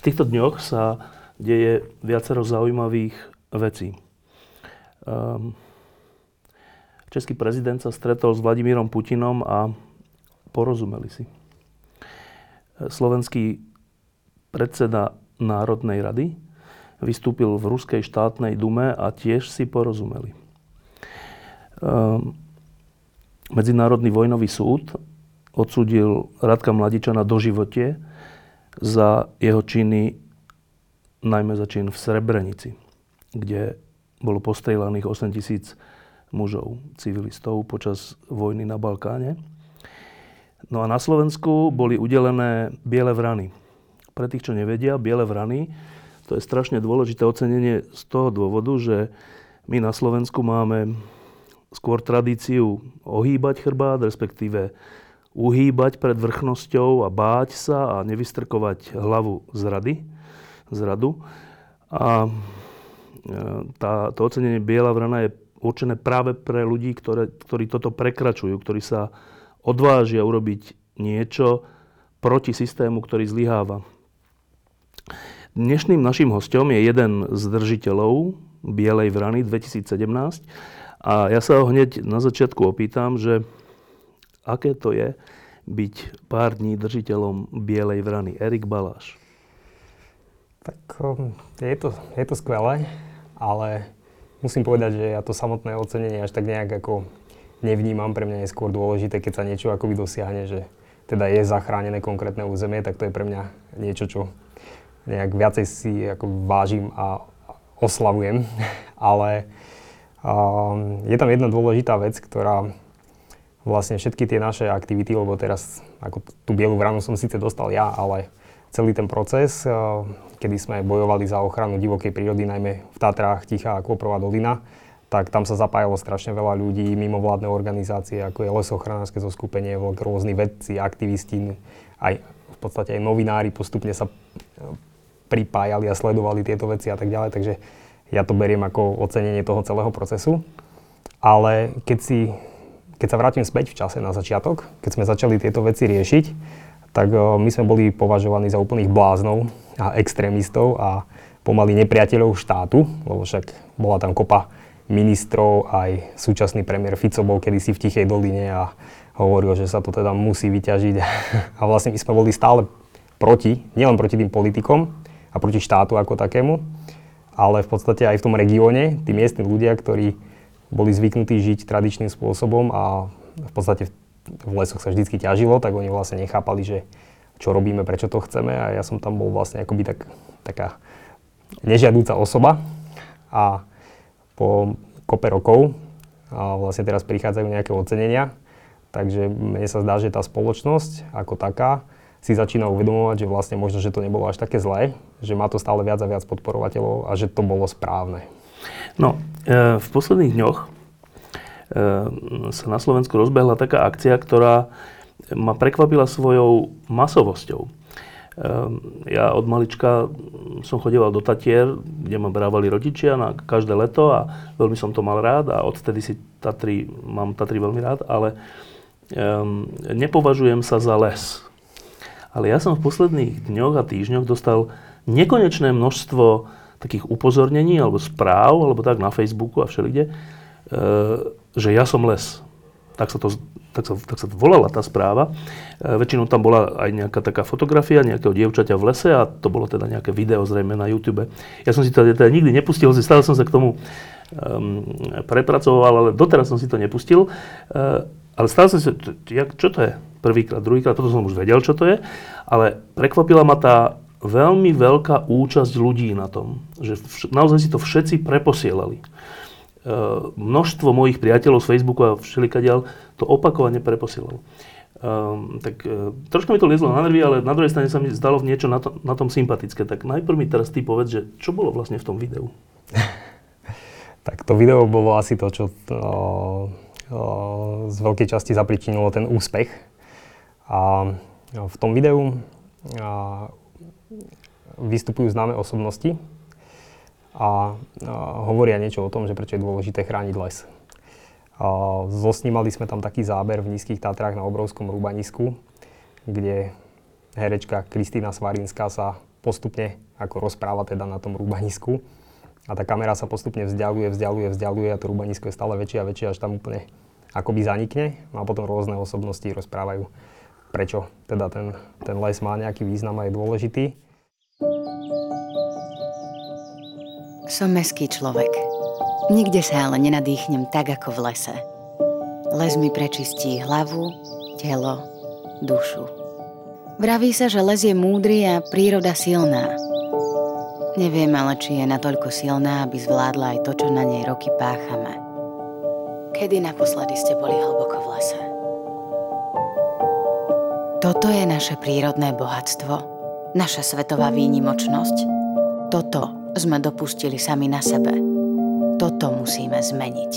V týchto dňoch sa deje viacero zaujímavých vecí. Um, český prezident sa stretol s Vladimírom Putinom a porozumeli si. Slovenský predseda Národnej rady vystúpil v Ruskej štátnej dume a tiež si porozumeli. Um, Medzinárodný vojnový súd odsudil Radka Mladičana do živote za jeho činy, najmä za čin v Srebrenici, kde bolo postrelaných 8 tisíc mužov, civilistov počas vojny na Balkáne. No a na Slovensku boli udelené biele vrany. Pre tých, čo nevedia, biele vrany, to je strašne dôležité ocenenie z toho dôvodu, že my na Slovensku máme skôr tradíciu ohýbať chrbát, respektíve uhýbať pred vrchnosťou a báť sa a nevystrkovať hlavu z rady, z radu. A e, tá, to ocenenie Biela vrana je určené práve pre ľudí, ktoré, ktorí toto prekračujú, ktorí sa odvážia urobiť niečo proti systému, ktorý zlyháva. Dnešným našim hostom je jeden z držiteľov Bielej vrany 2017 a ja sa ho hneď na začiatku opýtam, že aké to je byť pár dní držiteľom Bielej vrany. Erik Baláš. Tak um, je to, je to skvelé, ale musím povedať, že ja to samotné ocenenie až tak nejak ako nevnímam. Pre mňa je skôr dôležité, keď sa niečo akoby dosiahne, že teda je zachránené konkrétne územie, tak to je pre mňa niečo, čo nejak viacej si ako vážim a oslavujem. Ale um, je tam jedna dôležitá vec, ktorá vlastne všetky tie naše aktivity, lebo teraz ako tú bielu vranu som síce dostal ja, ale celý ten proces, eh, kedy sme bojovali za ochranu divokej prírody, najmä v Tatrách, Tichá a Kôprová dolina, tak tam sa zapájalo strašne veľa ľudí, mimovládne organizácie, ako je Lesochránske zoskupenie, rôzni vedci, aktivisti, aj v podstate aj novinári postupne sa eh, pripájali a sledovali tieto veci a tak ďalej, takže ja to beriem ako ocenenie toho celého procesu. Ale keď si keď sa vrátim späť v čase na začiatok, keď sme začali tieto veci riešiť, tak my sme boli považovaní za úplných bláznov a extrémistov a pomaly nepriateľov štátu, lebo však bola tam kopa ministrov, aj súčasný premiér Fico bol kedysi v Tichej doline a hovoril, že sa to teda musí vyťažiť. A vlastne my sme boli stále proti, nielen proti tým politikom a proti štátu ako takému, ale v podstate aj v tom regióne, tí miestni ľudia, ktorí boli zvyknutí žiť tradičným spôsobom a v podstate v lesoch sa vždy ťažilo, tak oni vlastne nechápali, že čo robíme, prečo to chceme a ja som tam bol vlastne akoby tak, taká nežiadúca osoba a po kope rokov a vlastne teraz prichádzajú nejaké ocenenia, takže mne sa zdá, že tá spoločnosť ako taká si začína uvedomovať, že vlastne možno, že to nebolo až také zlé, že má to stále viac a viac podporovateľov a že to bolo správne. No, e, v posledných dňoch e, sa na Slovensku rozbehla taká akcia, ktorá ma prekvapila svojou masovosťou. E, ja od malička som chodieval do Tatier, kde ma brávali rodičia na každé leto a veľmi som to mal rád a odtedy si Tatry, mám Tatry veľmi rád, ale um, nepovažujem sa za les. Ale ja som v posledných dňoch a týždňoch dostal nekonečné množstvo takých upozornení alebo správ, alebo tak na Facebooku a všelikde, e, že ja som les. Tak sa to tak sa, tak sa volala tá správa. E, väčšinou tam bola aj nejaká taká fotografia nejakého dievčaťa v lese a to bolo teda nejaké video zrejme na YouTube. Ja som si to teda nikdy nepustil, stále som sa k tomu um, prepracoval, ale doteraz som si to nepustil. Uh, ale stále som si, čo to je? Prvýkrát, druhýkrát, potom som už vedel, čo to je. Ale prekvapila ma tá veľmi veľká účasť ľudí na tom, že vš- naozaj si to všetci preposielali. množstvo mojich priateľov z Facebooku a všelikadiaľ to opakovane preposielalo. Um, tak uh, trošku mi to liezlo na nervy, ale na druhej strane sa mi zdalo niečo na, to, na tom sympatické. Tak najprv mi teraz ty povedz, že čo bolo vlastne v tom videu? tak to video bolo asi to, čo to, o, z veľkej časti zapričinilo ten úspech. A v tom videu a, vystupujú známe osobnosti a, a hovoria niečo o tom, že prečo je dôležité chrániť les. Zosnímali sme tam taký záber v Nízkych Tatrách na obrovskom rúbanisku, kde herečka Kristýna Svarinská sa postupne ako rozpráva teda na tom rúbanisku. A tá kamera sa postupne vzdialuje, vzdialuje, vzdialuje a to rúbanisko je stále väčšie a väčšie, až tam úplne akoby zanikne. No a potom rôzne osobnosti rozprávajú, prečo teda ten, ten les má nejaký význam a je dôležitý. Som meský človek. Nikde sa ale nenadýchnem tak ako v lese. Les mi prečistí hlavu, telo, dušu. Vraví sa, že les je múdry a príroda silná. Neviem ale, či je natoľko silná, aby zvládla aj to, čo na nej roky páchame. Kedy naposledy ste boli hlboko v lese? Toto je naše prírodné bohatstvo, naša svetová výnimočnosť. Toto sme dopustili sami na sebe. Toto musíme zmeniť.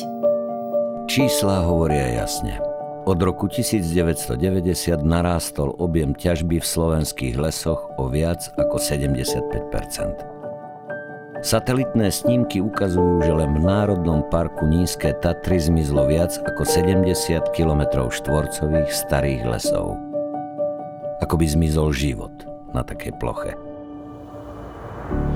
Čísla hovoria jasne. Od roku 1990 narástol objem ťažby v slovenských lesoch o viac ako 75% Satelitné snímky ukazujú, že len v Národnom parku Nízke Tatry zmizlo viac ako 70 km štvorcových starých lesov. Ako by zmizol život na takej ploche.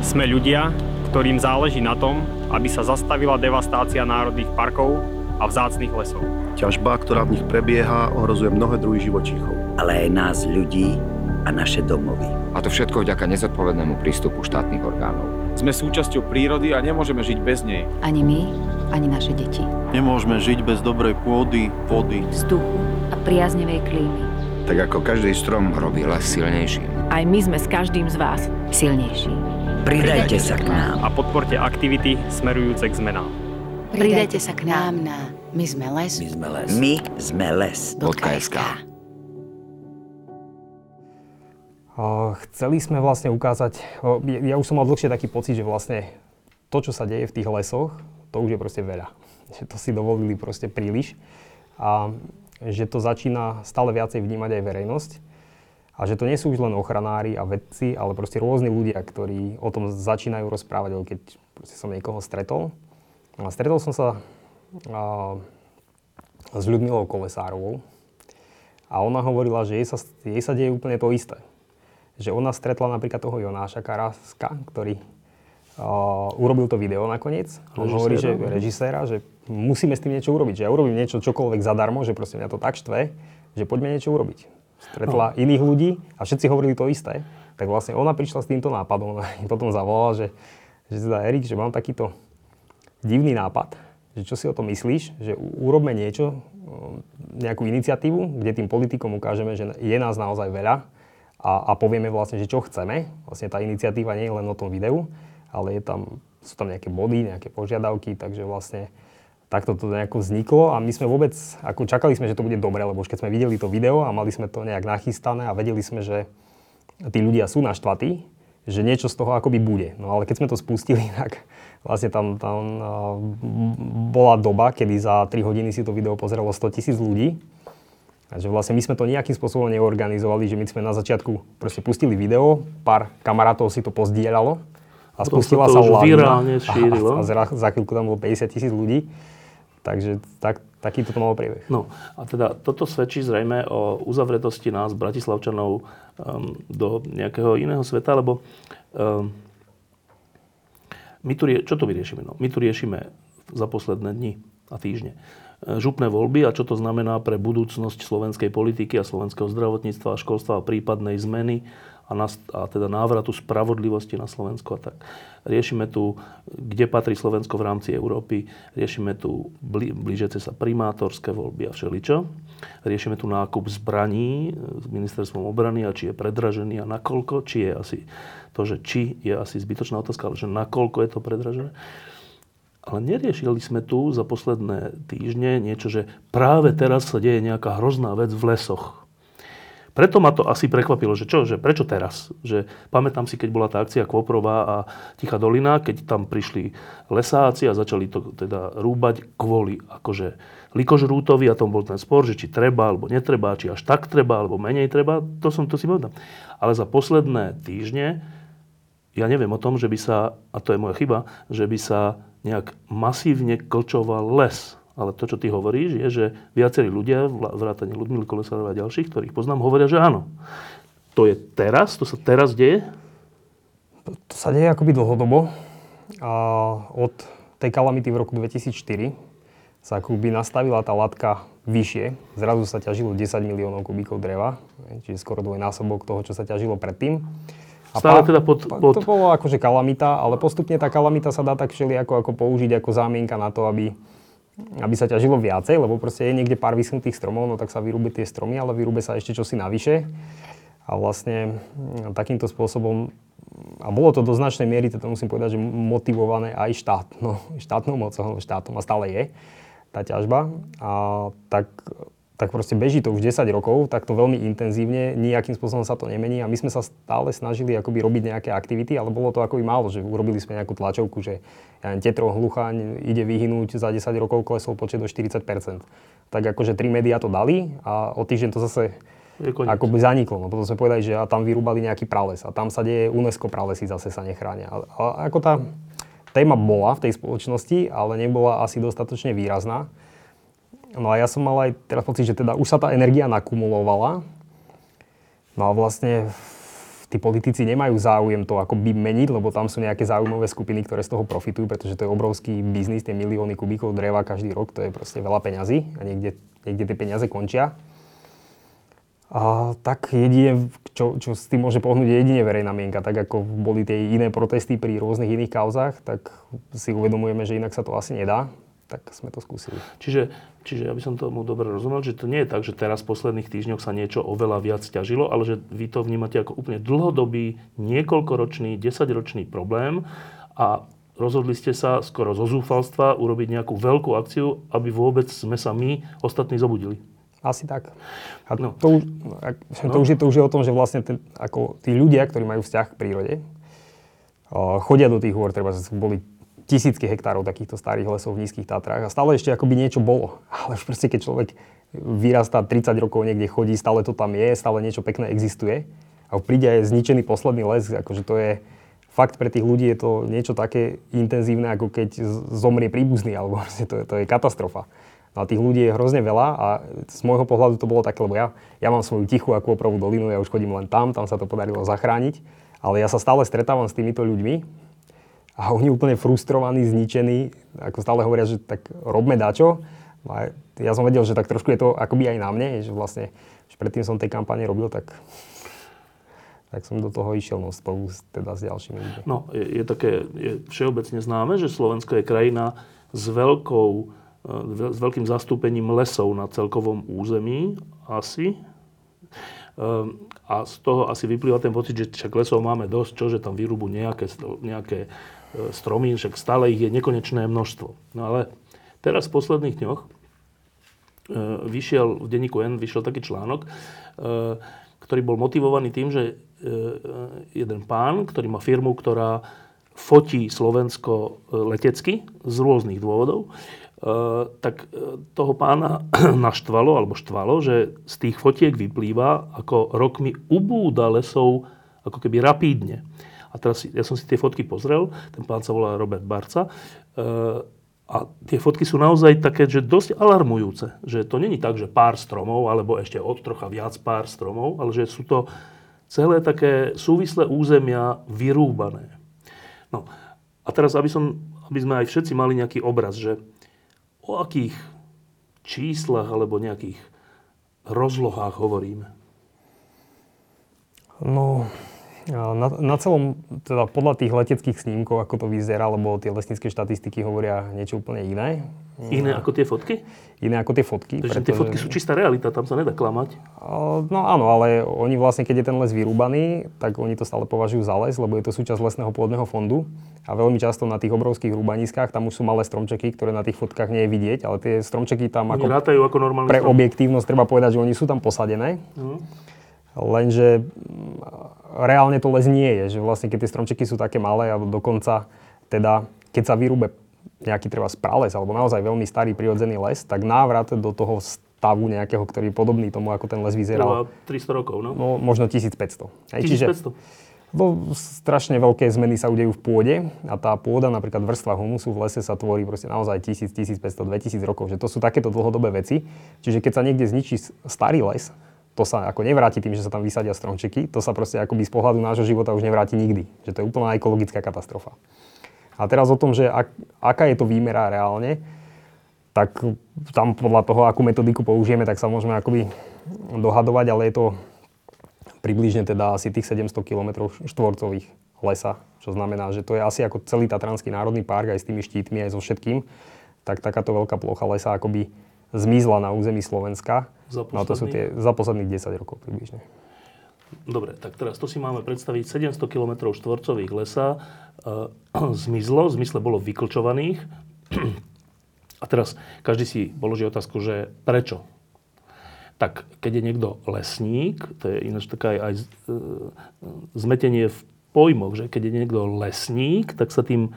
Sme ľudia, ktorým záleží na tom, aby sa zastavila devastácia národných parkov a vzácných lesov. Ťažba, ktorá v nich prebieha, ohrozuje mnohé druhy živočíchov. Ale aj nás ľudí a naše domovy. A to všetko vďaka nezodpovednému prístupu štátnych orgánov. Sme súčasťou prírody a nemôžeme žiť bez nej. Ani my, ani naše deti. Nemôžeme žiť bez dobrej pôdy, vody, vzduchu a priaznevej klímy. Tak ako každý strom robí les silnejší. Aj my sme s každým z vás silnejší. Pridajte sa k nám. A podporte aktivity smerujúce k zmenám. Pridajte sa k nám na My sme les. My sme les. My sme les. .sk. Chceli sme vlastne ukázať, ja už som mal dlhšie taký pocit, že vlastne to, čo sa deje v tých lesoch, to už je proste veľa. Že to si dovolili proste príliš. A že to začína stále viacej vnímať aj verejnosť. A že to nie sú už len ochranári a vedci, ale proste rôzni ľudia, ktorí o tom začínajú rozprávať, keď som niekoho stretol. A stretol som sa a, s Ľudmilou Kolesárovou a ona hovorila, že jej sa, jej sa deje úplne to isté. Že ona stretla napríklad toho Jonáša Karaska, ktorý uh, urobil to video nakoniec. On hovorí, že režiséra, že musíme s tým niečo urobiť. Že ja urobím niečo čokoľvek zadarmo, že proste mňa to tak štve, že poďme niečo urobiť stretla no. iných ľudí a všetci hovorili to isté, tak vlastne ona prišla s týmto nápadom. Ona potom zavolala, že, že teda Erik, že mám takýto divný nápad, že čo si o tom myslíš, že urobme niečo, nejakú iniciatívu, kde tým politikom ukážeme, že je nás naozaj veľa a, a povieme vlastne, že čo chceme. Vlastne tá iniciatíva nie je len o tom videu, ale je tam, sú tam nejaké body, nejaké požiadavky, takže vlastne takto to nejako vzniklo a my sme vôbec, ako čakali sme, že to bude dobre, lebo už keď sme videli to video a mali sme to nejak nachystané a vedeli sme, že tí ľudia sú naštvatí, že niečo z toho akoby bude. No ale keď sme to spustili, tak vlastne tam, tam uh, bola doba, kedy za 3 hodiny si to video pozeralo 100 tisíc ľudí. Takže vlastne my sme to nejakým spôsobom neorganizovali, že my sme na začiatku proste pustili video, pár kamarátov si to pozdieľalo a spustila sa lavina. A, a, a za chvíľku tam bolo 50 tisíc ľudí. Takže tak, takýto to malo priebeh. No a teda toto svedčí zrejme o uzavretosti nás, Bratislavčanov, um, do nejakého iného sveta, lebo um, my tu, čo tu vyriešime? No, my tu riešime za posledné dni a týždne e, župné voľby a čo to znamená pre budúcnosť slovenskej politiky a slovenského zdravotníctva a školstva a prípadnej zmeny a, na, a teda návratu spravodlivosti na Slovensko a tak. Riešime tu, kde patrí Slovensko v rámci Európy, riešime tu bli, blížiace sa primátorské voľby a všeličo. Riešime tu nákup zbraní s ministerstvom obrany a či je predražený a nakoľko, či je asi to, že či je asi zbytočná otázka, ale že nakoľko je to predražené. Ale neriešili sme tu za posledné týždne niečo, že práve teraz sa deje nejaká hrozná vec v lesoch. Preto ma to asi prekvapilo, že čo, že prečo teraz? Že pamätám si, keď bola tá akcia Kvoprová a Tichá dolina, keď tam prišli lesáci a začali to teda rúbať kvôli akože likožrútovi a tom bol ten spor, že či treba alebo netreba, či až tak treba alebo menej treba, to som to si povedal. Ale za posledné týždne ja neviem o tom, že by sa, a to je moja chyba, že by sa nejak masívne klčoval les. Ale to, čo ty hovoríš, je, že viacerí ľudia, vrátane Ludmily Kolesárovej a ďalších, ktorých poznám, hovoria, že áno. To je teraz? To sa teraz deje? To sa deje akoby dlhodobo. A od tej kalamity v roku 2004 sa akoby nastavila tá látka vyššie. Zrazu sa ťažilo 10 miliónov kubíkov dreva, čiže skoro dvojnásobok toho, čo sa ťažilo predtým. A Stále teda pod, pod... To bolo akože kalamita, ale postupne tá kalamita sa dá tak všelijako ako použiť ako zámienka na to, aby aby sa ťažilo viacej, lebo proste je niekde pár vyschnutých stromov, no tak sa vyrúbe tie stromy, ale vyrúbe sa ešte čosi navyše. A vlastne mm, takýmto spôsobom, a bolo to do značnej miery, to musím povedať, že motivované aj štát, no, štátnou mocou, štátom a stále je tá ťažba. A tak tak proste beží to už 10 rokov, tak to veľmi intenzívne, nejakým spôsobom sa to nemení a my sme sa stále snažili akoby robiť nejaké aktivity, ale bolo to akoby málo, že urobili sme nejakú tlačovku, že ja neviem, Tetro Hluchaň ide vyhynúť, za 10 rokov klesol počet o 40%. Tak akože tri médiá to dali a o týždeň to zase ako by zaniklo. No potom sme povedali, že a tam vyrúbali nejaký prales a tam sa deje UNESCO pralesy zase sa nechránia. A, a ako tá téma bola v tej spoločnosti, ale nebola asi dostatočne výrazná. No a ja som mal aj teraz pocit, že teda už sa tá energia nakumulovala. No a vlastne tí politici nemajú záujem to ako by meniť, lebo tam sú nejaké záujmové skupiny, ktoré z toho profitujú, pretože to je obrovský biznis, tie milióny kubíkov dreva každý rok, to je proste veľa peňazí a niekde, niekde tie peniaze končia. A tak jedine, čo, čo s tým môže pohnúť, je jedine verejná mienka. Tak ako boli tie iné protesty pri rôznych iných kauzách, tak si uvedomujeme, že inak sa to asi nedá tak sme to skúsili. Čiže, čiže ja by som tomu dobre rozumel, že to nie je tak, že teraz v posledných týždňoch sa niečo oveľa viac ťažilo, ale že vy to vnímate ako úplne dlhodobý, niekoľkoročný, desaťročný problém a rozhodli ste sa skoro zo zúfalstva urobiť nejakú veľkú akciu, aby vôbec sme sa my ostatní zobudili. Asi tak. A no. to, už, to, no. už je, to už je o tom, že vlastne ten, ako tí ľudia, ktorí majú vzťah k prírode, chodia do tých hôr, treba boli tisícky hektárov takýchto starých lesov v nízkych Tatrách a stále ešte akoby niečo bolo. Ale už proste, keď človek vyrastá 30 rokov niekde chodí, stále to tam je, stále niečo pekné existuje a príde aj zničený posledný les, akože to je fakt pre tých ľudí je to niečo také intenzívne, ako keď zomrie príbuzný, alebo to, to je katastrofa. No a tých ľudí je hrozne veľa a z môjho pohľadu to bolo také, lebo ja, ja mám svoju tichú akvopravú dolinu, ja už chodím len tam, tam sa to podarilo zachrániť, ale ja sa stále stretávam s týmito ľuďmi a oni úplne frustrovaní, zničení, ako stále hovoria, že tak robme dačo. A ja som vedel, že tak trošku je to akoby aj na mne, že vlastne, že predtým som tej kampane robil, tak tak som do toho išiel no, spolu teda s ďalšími ľuďmi. No, je, je také je všeobecne známe, že Slovensko je krajina s, veľkou, e, s veľkým zastúpením lesov na celkovom území asi. Um, a z toho asi vyplýva ten pocit, že však lesov máme dosť, čo, že tam vyrúbu nejaké, nejaké stromy, však stále ich je nekonečné množstvo. No ale teraz v posledných dňoch e, vyšiel v denníku N vyšiel taký článok, e, ktorý bol motivovaný tým, že jeden pán, ktorý má firmu, ktorá fotí Slovensko letecky z rôznych dôvodov, tak toho pána naštvalo, alebo štvalo, že z tých fotiek vyplýva, ako rokmi ubúda lesov ako keby rapídne. A teraz ja som si tie fotky pozrel, ten pán sa volá Robert Barca. E, a tie fotky sú naozaj také, že dosť alarmujúce. Že to není tak, že pár stromov, alebo ešte od trocha viac pár stromov, ale že sú to celé také súvislé územia vyrúbané. No a teraz, aby, som, aby sme aj všetci mali nejaký obraz, že o akých číslach alebo nejakých rozlohách hovoríme? No, Na, na celom, teda podľa tých leteckých snímkov, ako to vyzerá, lebo tie lesnícke štatistiky hovoria niečo úplne iné. Iné ako tie fotky? Iné ako tie fotky. Takže pretože... tie fotky sú čistá realita, tam sa nedá klamať. No áno, ale oni vlastne, keď je ten les vyrúbaný, tak oni to stále považujú za les, lebo je to súčasť lesného pôdneho fondu. A veľmi často na tých obrovských rúbaniskách tam už sú malé stromčeky, ktoré na tých fotkách nie je vidieť, ale tie stromčeky tam oni ako, ako pre strom. objektívnosť treba povedať, že oni sú tam posadené. Mm. Lenže mm, reálne to les nie je, že vlastne keď tie stromčeky sú také malé, alebo dokonca teda, keď sa vyrúbe nejaký treba sprales, alebo naozaj veľmi starý prirodzený les, tak návrat do toho stavu nejakého, ktorý je podobný tomu, ako ten les vyzeral. 300 rokov, no? no možno 1500. 1500? Čiže, bo strašne veľké zmeny sa udejú v pôde a tá pôda, napríklad vrstva humusu v lese sa tvorí proste naozaj 1000, 1500, 2000 rokov, že to sú takéto dlhodobé veci. Čiže keď sa niekde zničí starý les, to sa ako nevráti tým, že sa tam vysadia stromčeky, to sa proste akoby z pohľadu nášho života už nevráti nikdy. Že to je úplná ekologická katastrofa. A teraz o tom, že ak, aká je to výmera reálne, tak tam podľa toho, akú metodiku použijeme, tak sa môžeme akoby dohadovať, ale je to približne teda asi tých 700 km štvorcových lesa, čo znamená, že to je asi ako celý Tatranský národný park aj s tými štítmi, aj so všetkým, tak takáto veľká plocha lesa akoby zmizla na území Slovenska. Za no to sú tie za posledných 10 rokov približne. Dobre, tak teraz to si máme predstaviť. 700 km štvorcových lesa e, zmizlo, v zmysle bolo vyklčovaných. A teraz každý si položí otázku, že prečo? Tak keď je niekto lesník, to je ináč taká aj, aj e, zmetenie v pojmoch, že keď je niekto lesník, tak sa tým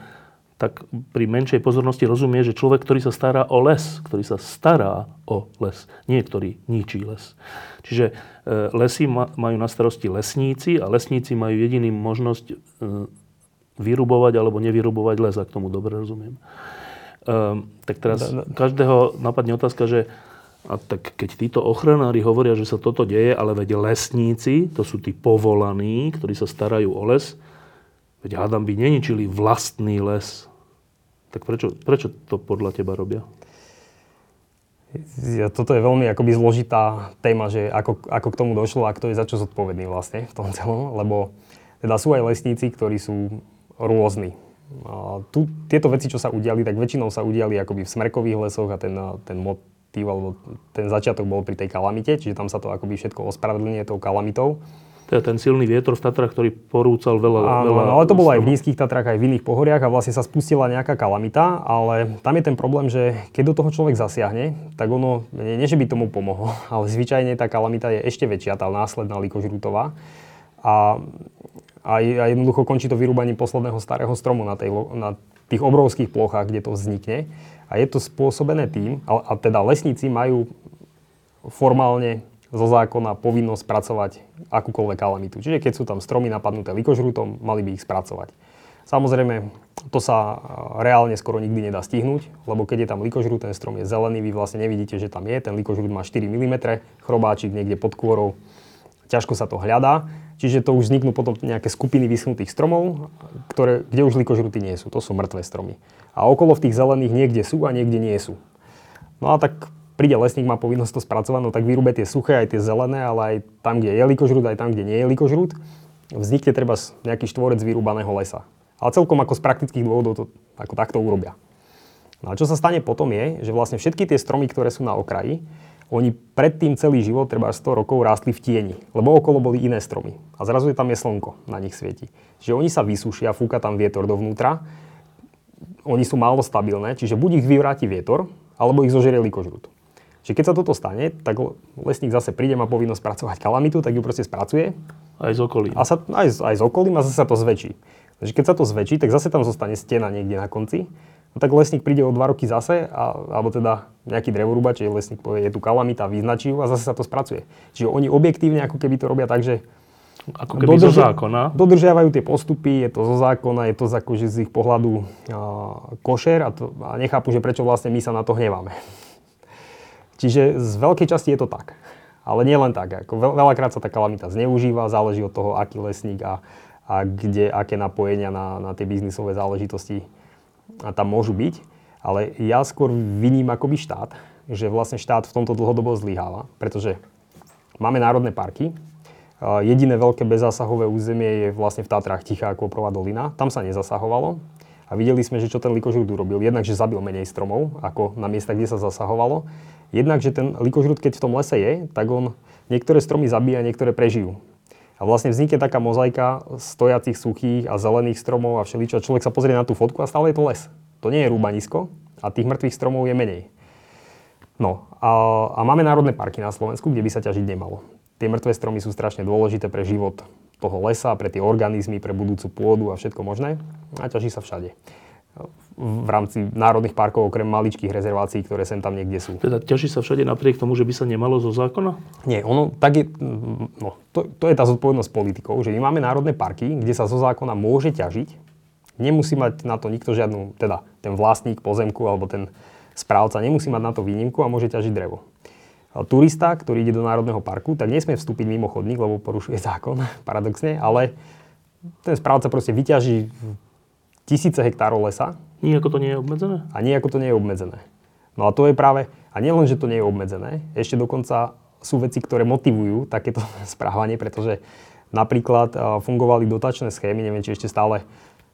tak pri menšej pozornosti rozumie, že človek, ktorý sa stará o les, ktorý sa stará o les, nie ktorý ničí les. Čiže e, lesy majú na starosti lesníci a lesníci majú jediný možnosť e, vyrubovať alebo nevyrubovať les, ak tomu dobre rozumiem. E, tak teraz každého napadne otázka, že a tak keď títo ochranári hovoria, že sa toto deje, ale veď lesníci, to sú tí povolaní, ktorí sa starajú o les, veď hádam by neničili vlastný les, tak prečo, prečo to podľa teba robia? Toto je veľmi akoby zložitá téma, že ako, ako k tomu došlo a kto je za čo zodpovedný vlastne v tom celom, lebo teda sú aj lesníci, ktorí sú rôzni. A tu, tieto veci, čo sa udiali, tak väčšinou sa udiali akoby v smrkových lesoch a ten, ten motív, alebo ten začiatok bol pri tej kalamite, čiže tam sa to akoby všetko ospravedlňuje tou kalamitou teda ten silný vietor v Tatrách, ktorý porúcal veľa... Áno, veľa no, ale to bolo aj v nízkych Tatrách, aj v iných pohoriach a vlastne sa spustila nejaká kalamita, ale tam je ten problém, že keď do toho človek zasiahne, tak ono, nie, nie že by tomu pomohlo, ale zvyčajne tá kalamita je ešte väčšia, tá následná likožrútová. A, a, a jednoducho končí to vyrúbaním posledného starého stromu na, tej, na tých obrovských plochách, kde to vznikne. A je to spôsobené tým, a, a teda lesníci majú formálne zo zákona povinnosť spracovať akúkoľvek kalamitu. Čiže keď sú tam stromy napadnuté likožrútom, mali by ich spracovať. Samozrejme, to sa e, reálne skoro nikdy nedá stihnúť, lebo keď je tam likožrút, ten strom je zelený, vy vlastne nevidíte, že tam je, ten likožrút má 4 mm, chrobáčik niekde pod kôrou, ťažko sa to hľadá, čiže to už vzniknú potom nejaké skupiny vyschnutých stromov, ktoré, kde už likožruty nie sú, to sú mŕtve stromy. A okolo v tých zelených niekde sú a niekde nie sú. No a tak príde lesník, má povinnosť to spracovať, no tak vyrúbe tie suché, aj tie zelené, ale aj tam, kde je likožrút, aj tam, kde nie je likožrút, vznikne treba nejaký štvorec vyrúbaného lesa. Ale celkom ako z praktických dôvodov to ako takto urobia. No a čo sa stane potom je, že vlastne všetky tie stromy, ktoré sú na okraji, oni predtým celý život, treba 100 rokov, rástli v tieni, lebo okolo boli iné stromy. A zrazu je tam je slnko, na nich svieti. Čiže oni sa vysúšia, fúka tam vietor dovnútra, oni sú málo stabilné, čiže buď ich vyvráti vietor, alebo ich zožerie likožrút. Čiže keď sa toto stane, tak lesník zase príde, má povinnosť spracovať kalamitu, tak ju proste spracuje. Aj z okolím. A sa, aj, aj z okolím a zase sa to zväčší. Takže keď sa to zväčší, tak zase tam zostane stena niekde na konci. No tak lesník príde o dva roky zase, a, alebo teda nejaký drevorúbač, čiže lesník povie, je tu kalamita, vyznačí ju a zase sa to spracuje. Čiže oni objektívne ako keby to robia tak, že ako keby dodržia, zo zákona. Dodržiavajú tie postupy, je to zo zákona, je to z, akože z ich pohľadu a, košer a, to, a nechápu, že prečo vlastne my sa na to hneváme. Čiže z veľkej časti je to tak. Ale nie len tak. Ako veľakrát sa tá kalamita zneužíva, záleží od toho, aký lesník a, a kde, aké napojenia na, na tie biznisové záležitosti tam môžu byť. Ale ja skôr viním akoby štát, že vlastne štát v tomto dlhodobo zlyháva, pretože máme národné parky a Jediné veľké bezzásahové územie je vlastne v Tatrách Tichá Kôprová dolina. Tam sa nezasahovalo. A videli sme, že čo ten likožrút urobil. Jednak, že zabil menej stromov, ako na miestach, kde sa zasahovalo. Jednak, že ten likožrút, keď v tom lese je, tak on niektoré stromy zabíja, niektoré prežijú. A vlastne vznikne taká mozaika stojacích suchých a zelených stromov a všeličo. Človek sa pozrie na tú fotku a stále je to les. To nie je rúbanisko a tých mŕtvych stromov je menej. No a, a máme národné parky na Slovensku, kde by sa ťažiť nemalo. Tie mŕtve stromy sú strašne dôležité pre život toho lesa, pre tie organizmy, pre budúcu pôdu a všetko možné. A ťaží sa všade. V rámci národných parkov, okrem maličkých rezervácií, ktoré sem tam niekde sú. Teda ťaží sa všade napriek tomu, že by sa nemalo zo zákona? Nie, ono tak je, no, to, to je tá zodpovednosť politikov, že my máme národné parky, kde sa zo zákona môže ťažiť. Nemusí mať na to nikto žiadnu, teda ten vlastník pozemku alebo ten správca nemusí mať na to výnimku a môže ťažiť drevo turista, ktorý ide do Národného parku, tak nesmie vstúpiť mimo chodník, lebo porušuje zákon, paradoxne, ale ten správca proste vyťaží tisíce hektárov lesa. Nijako to nie je obmedzené? A nijako to nie je obmedzené. No a to je práve, a nielen, že to nie je obmedzené, ešte dokonca sú veci, ktoré motivujú takéto správanie, pretože napríklad fungovali dotačné schémy, neviem, či ešte stále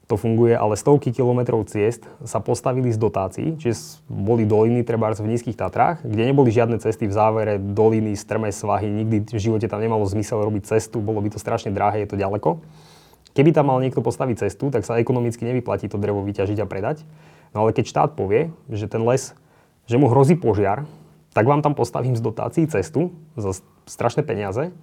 to funguje, ale stovky kilometrov ciest sa postavili z dotácií, čiže boli doliny treba v nízkych Tatrách, kde neboli žiadne cesty v závere, doliny, strmé svahy, nikdy v živote tam nemalo zmysel robiť cestu, bolo by to strašne drahé, je to ďaleko. Keby tam mal niekto postaviť cestu, tak sa ekonomicky nevyplatí to drevo vyťažiť a predať. No ale keď štát povie, že ten les, že mu hrozí požiar, tak vám tam postavím z dotácií cestu za strašné peniaze,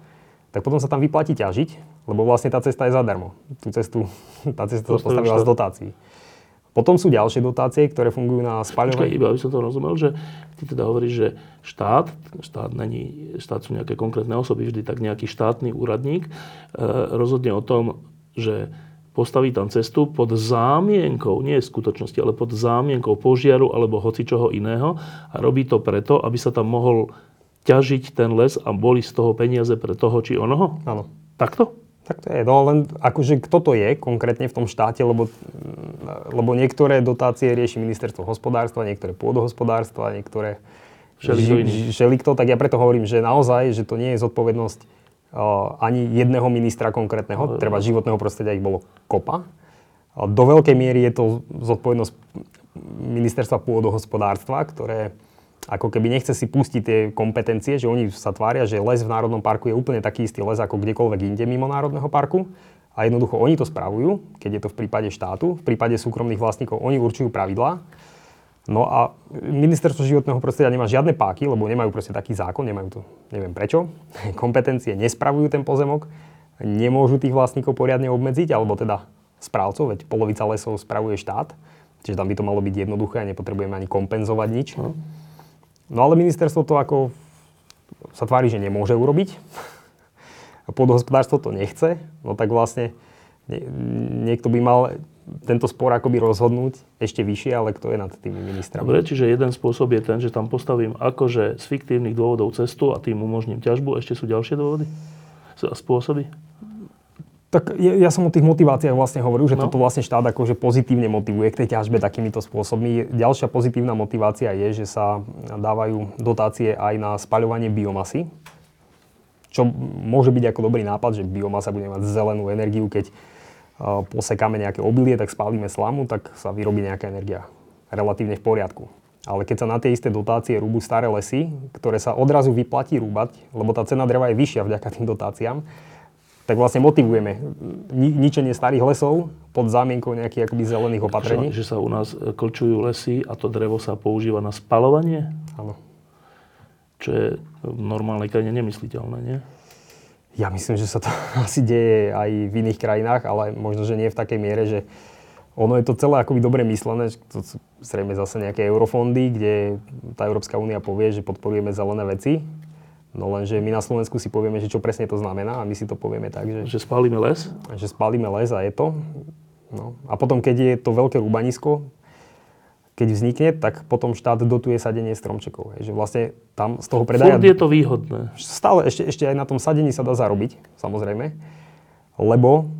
tak potom sa tam vyplatí ťažiť, lebo vlastne tá cesta je zadarmo. Tú cestu, tá cesta sa postavila z dotácií. Potom sú ďalšie dotácie, ktoré fungujú na spaľovanie. Počkaj, iba aby som to rozumel, že ty teda hovoríš, že štát, štát, není, štát sú nejaké konkrétne osoby, vždy tak nejaký štátny úradník e, rozhodne o tom, že postaví tam cestu pod zámienkou, nie v skutočnosti, ale pod zámienkou požiaru alebo hoci čoho iného a robí to preto, aby sa tam mohol ťažiť ten les a boli z toho peniaze pre toho či onoho? Áno. Takto? Tak to je, no len akože kto to je konkrétne v tom štáte, lebo, lebo niektoré dotácie rieši ministerstvo hospodárstva, niektoré pôdohospodárstva, niektoré želikto, tak ja preto hovorím, že naozaj, že to nie je zodpovednosť ani jedného ministra konkrétneho, treba životného prostredia ich bolo kopa. Do veľkej miery je to zodpovednosť ministerstva pôdohospodárstva, ktoré ako keby nechce si pustiť tie kompetencie, že oni sa tvária, že les v Národnom parku je úplne taký istý les ako kdekoľvek inde mimo Národného parku. A jednoducho oni to spravujú, keď je to v prípade štátu, v prípade súkromných vlastníkov oni určujú pravidlá. No a ministerstvo životného prostredia nemá žiadne páky, lebo nemajú proste taký zákon, nemajú to, neviem prečo. Kompetencie nespravujú ten pozemok, nemôžu tých vlastníkov poriadne obmedziť, alebo teda správcov, veď polovica lesov spravuje štát, čiže tam by to malo byť jednoduché a nepotrebujeme ani kompenzovať nič. No. No ale ministerstvo to ako sa tvári, že nemôže urobiť. A pôdohospodárstvo to nechce. No tak vlastne nie, niekto by mal tento spor akoby rozhodnúť ešte vyššie, ale kto je nad tými ministrami. Dobre, čiže jeden spôsob je ten, že tam postavím akože z fiktívnych dôvodov cestu a tým umožním ťažbu. Ešte sú ďalšie dôvody? Spôsoby? Tak ja, ja som o tých motiváciách vlastne hovoril, že no. toto vlastne štát akože pozitívne motivuje k tej ťažbe takýmito spôsobmi. Ďalšia pozitívna motivácia je, že sa dávajú dotácie aj na spaľovanie biomasy, čo môže byť ako dobrý nápad, že biomasa bude mať zelenú energiu, keď posekáme nejaké obilie, tak spálime slamu, tak sa vyrobí nejaká energia relatívne v poriadku. Ale keď sa na tie isté dotácie rúbu staré lesy, ktoré sa odrazu vyplatí rúbať, lebo tá cena dreva je vyššia vďaka tým dotáciám, tak vlastne motivujeme ničenie starých lesov pod zámienkou nejakých akoby zelených opatrení. Že, že sa u nás e, klčujú lesy a to drevo sa používa na spalovanie? Áno. Čo je v normálnej krajine nemysliteľné, nie? Ja myslím, že sa to asi deje aj v iných krajinách, ale možno, že nie v takej miere, že ono je to celé akoby dobre myslené, to sú zrejme zase nejaké eurofondy, kde tá Európska únia povie, že podporujeme zelené veci, No lenže my na Slovensku si povieme, že čo presne to znamená a my si to povieme tak, že... Že spálime les? Že spálime les a je to. No. A potom, keď je to veľké rúbanisko, keď vznikne, tak potom štát dotuje sadenie stromčekov. Hej. Že vlastne tam z toho predaja... Furt je to výhodné. Stále, ešte, ešte aj na tom sadení sa dá zarobiť, samozrejme. Lebo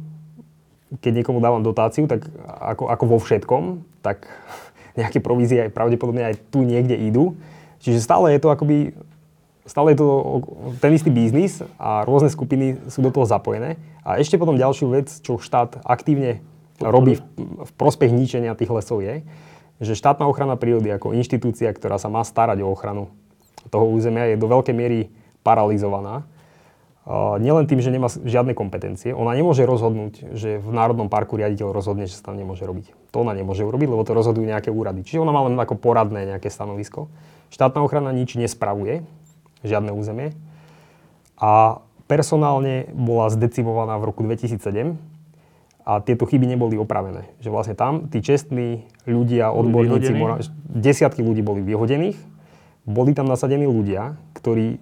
keď niekomu dávam dotáciu, tak ako, ako vo všetkom, tak nejaké provízie aj pravdepodobne aj tu niekde idú. Čiže stále je to akoby stále je to ten istý biznis a rôzne skupiny sú do toho zapojené. A ešte potom ďalšiu vec, čo štát aktívne robí v, v prospech ničenia tých lesov je, že štátna ochrana prírody ako inštitúcia, ktorá sa má starať o ochranu toho územia, je do veľkej miery paralizovaná. Nielen tým, že nemá žiadne kompetencie, ona nemôže rozhodnúť, že v Národnom parku riaditeľ rozhodne, že sa tam nemôže robiť. To ona nemôže urobiť, lebo to rozhodujú nejaké úrady. Čiže ona má len ako poradné nejaké stanovisko. Štátna ochrana nič nespravuje, žiadne územie. A personálne bola zdecimovaná v roku 2007 a tieto chyby neboli opravené. Že vlastne tam tí čestní ľudia, odborníci, mora, desiatky ľudí boli vyhodených, boli tam nasadení ľudia, ktorí